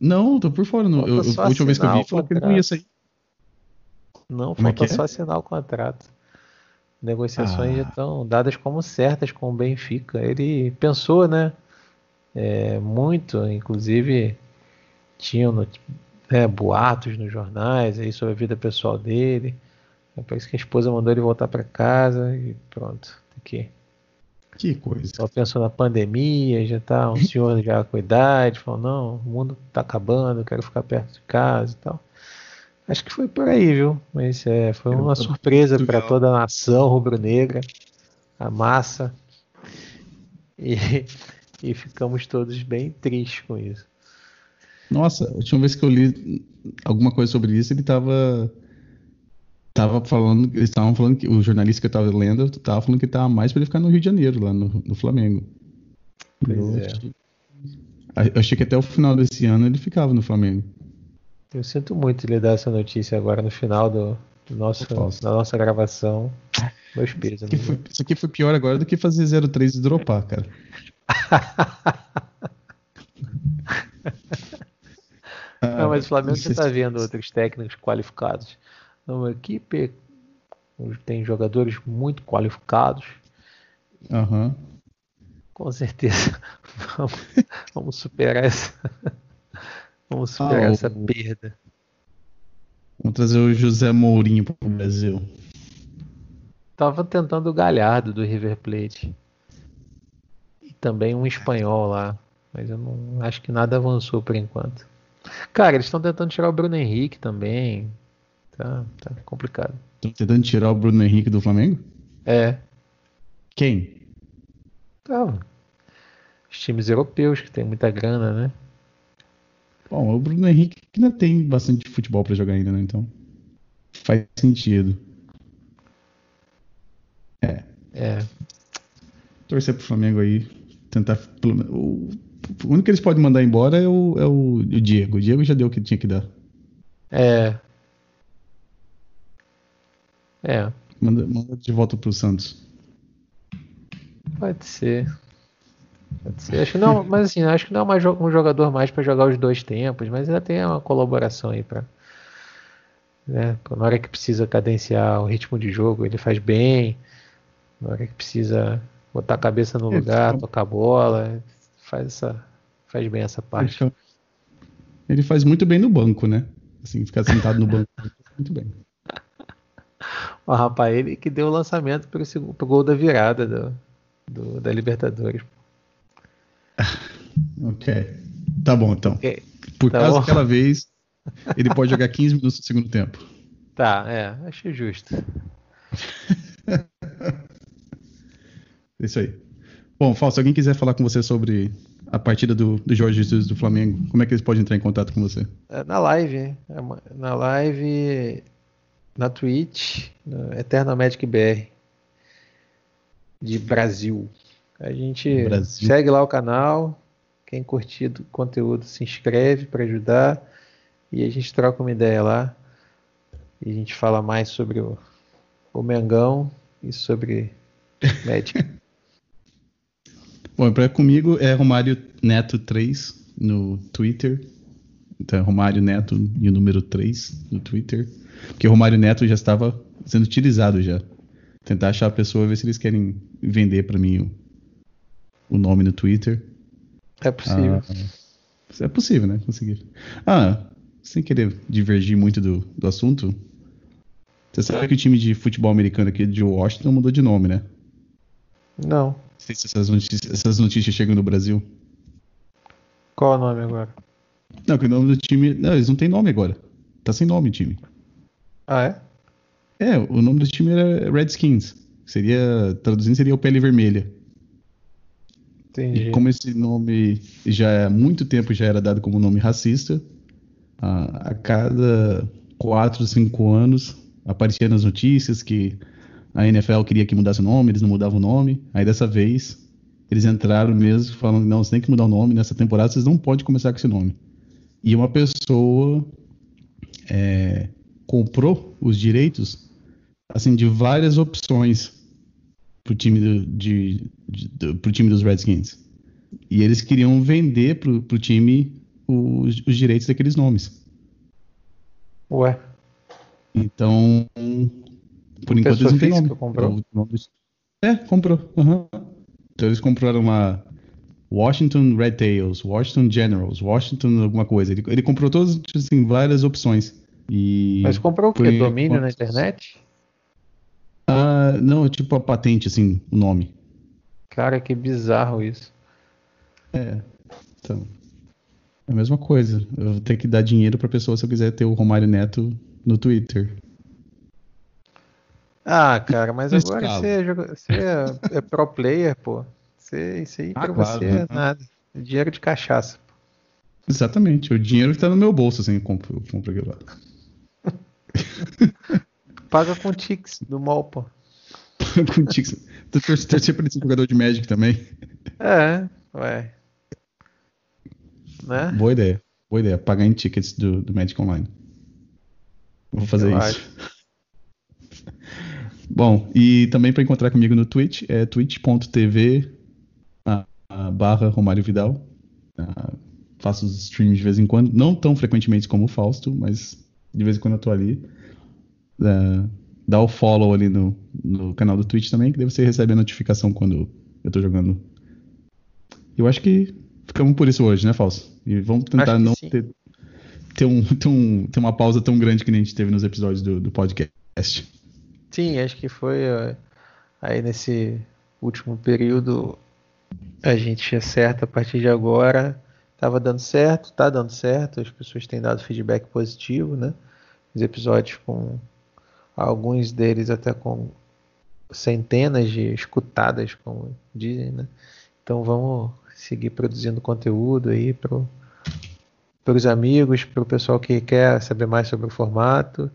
Não, tô por fora. No, eu, a última vez que eu vi, falou que não ia sair. Não, Como é falta é só assinar o contrato. Negociações ah. já estão dadas como certas com o Benfica. Ele pensou, né? É, muito, inclusive tinham no, é, boatos nos jornais aí sobre a vida pessoal dele. É por isso que a esposa mandou ele voltar para casa e pronto. Aqui. Que coisa. Só pensou na pandemia, já tá um senhor já com idade, falou, não, o mundo tá acabando, eu quero ficar perto de casa e tal. Acho que foi por aí, viu? Mas é, foi uma surpresa para toda a nação rubro-negra, a massa. E, e ficamos todos bem tristes com isso. Nossa, a última vez que eu li alguma coisa sobre isso, ele tava tava falando, eles estavam falando que o jornalista que eu tava lendo tava falando que tava mais para ele ficar no Rio de Janeiro, lá no, no Flamengo. Pois eu, é. achei, eu achei que até o final desse ano ele ficava no Flamengo. Eu sinto muito lhe dar essa notícia agora no final do, do nosso, da nossa gravação. Meus pesos. Isso aqui, foi, isso aqui foi pior agora do que fazer 03 e dropar, cara. Não, mas o Flamengo já está vendo outros técnicos qualificados. Uma equipe tem jogadores muito qualificados. Uhum. Com certeza. Vamos, vamos superar essa. Vamos superar ah, essa o... perda. Vamos trazer o José Mourinho para o Brasil. Tava tentando o Galhardo do River Plate. E também um espanhol lá. Mas eu não acho que nada avançou por enquanto. Cara, eles estão tentando tirar o Bruno Henrique também. Tá, tá complicado. Estão tentando tirar o Bruno Henrique do Flamengo? É. Quem? Tá. Os times europeus que tem muita grana, né? Bom, o Bruno Henrique ainda tem bastante futebol para jogar ainda, né? Então faz sentido. É. É. Torcer pro Flamengo aí, tentar. O, o único que eles podem mandar embora é o, é o, o Diego. O Diego já deu o que tinha que dar. É. É. Manda, manda de volta pro Santos. Pode ser. Pode ser. Acho que não, mas assim, acho que não é mais um jogador mais para jogar os dois tempos, mas ainda tem uma colaboração aí para né? Na hora que precisa cadenciar o ritmo de jogo, ele faz bem. Na hora que precisa botar a cabeça no é, lugar, é, tocar a bola, faz essa faz bem essa parte. Ele faz muito bem no banco, né? Assim, ficar sentado no banco, muito bem. O rapaz, ele que deu o lançamento para o gol da virada do, do, da Libertadores. ok. Tá bom, então. Okay. Por tá causa daquela vez, ele pode jogar 15 minutos no segundo tempo. Tá, é, achei justo. Isso aí. Bom, Fausto, se alguém quiser falar com você sobre a partida do, do Jorge Jesus do Flamengo, como é que eles podem entrar em contato com você? É, na live. É na live na Twitch, no Eterna Magic BR de Brasil. A gente Brasil. segue lá o canal. Quem curtir o conteúdo se inscreve para ajudar e a gente troca uma ideia lá. E a gente fala mais sobre o, o Mengão e sobre Magic. Bom, para comigo é Romário Neto 3 no Twitter. Então é Romário Neto e o número 3 no Twitter. Porque Romário Neto já estava sendo utilizado já. Tentar achar a pessoa, ver se eles querem vender para mim o, o, nome no Twitter. É possível. Ah, é possível, né? Conseguir. Ah, sem querer divergir muito do, do assunto. Você sabe que o time de futebol americano aqui de Washington mudou de nome, né? Não. Não sei se essas notícias, essas notícias chegam no Brasil. Qual é o nome agora? Não, que o nome do time. Não, eles não têm nome agora. Tá sem nome o time. Ah, é? É, o nome do time era Redskins. Seria, traduzindo, seria o Pele Vermelha. Entendi. E como esse nome já há muito tempo já era dado como nome racista, a, a cada 4, 5 anos aparecia nas notícias que a NFL queria que mudasse o nome, eles não mudavam o nome. Aí dessa vez eles entraram mesmo falando: não, você tem que mudar o nome, nessa temporada vocês não podem começar com esse nome. E uma pessoa é, comprou os direitos assim de várias opções pro time do, de, de, do, pro time dos Redskins. E eles queriam vender pro, pro time os, os direitos daqueles nomes. Ué. Então, por enquanto eles não têm nome. Comprou? É, comprou. Uhum. Então eles compraram uma Washington Red Tails, Washington Generals, Washington alguma coisa. Ele, ele comprou todas, assim, várias opções. E Mas comprou o quê? Domínio na internet? Ah, não, tipo a patente, assim, o nome. Cara, que bizarro isso. É. Então. É a mesma coisa. Eu vou ter que dar dinheiro pra pessoa se eu quiser ter o Romário Neto no Twitter. Ah, cara, mas agora você, é, você é, é, pro player, pô. Você, isso aí ah, pra claro, você é né? nada. É dinheiro de cachaça. Exatamente. O dinheiro que tá no meu bolso, assim, eu compro, eu compro aquilo lá. Paga com Tix do mall, pô. Paga com Tix. Tu torcer pra esse jogador de Magic também? É, ué. Né? Boa ideia. Boa ideia. Pagar em tickets do, do Magic Online. Vou fazer eu isso. Acho. Bom, e também para encontrar comigo no Twitch é twitch.tv barra Romário Vidal. Uh, faço os streams de vez em quando, não tão frequentemente como o Fausto, mas de vez em quando eu tô ali. Uh, dá o follow ali no, no canal do Twitch também, que daí você recebe a notificação quando eu tô jogando. Eu acho que ficamos por isso hoje, né, Fausto? E vamos tentar não ter, ter, um, ter, um, ter uma pausa tão grande que nem a gente teve nos episódios do, do podcast. Sim, acho que foi aí nesse último período a gente acerta a partir de agora. Tava dando certo, tá dando certo, as pessoas têm dado feedback positivo, né? Os episódios com alguns deles até com centenas de escutadas, como dizem, né? Então vamos seguir produzindo conteúdo aí para os amigos, para o pessoal que quer saber mais sobre o formato.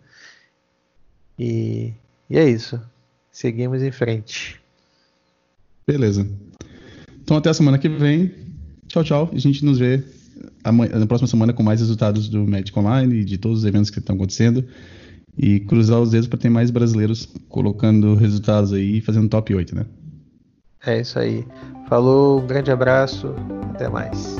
E, e é isso. Seguimos em frente. Beleza. Então até a semana que vem. Tchau, tchau. A gente nos vê amanhã, na próxima semana com mais resultados do Magic Online e de todos os eventos que estão acontecendo. E cruzar os dedos para ter mais brasileiros colocando resultados aí e fazendo top 8, né? É isso aí. Falou, um grande abraço, até mais.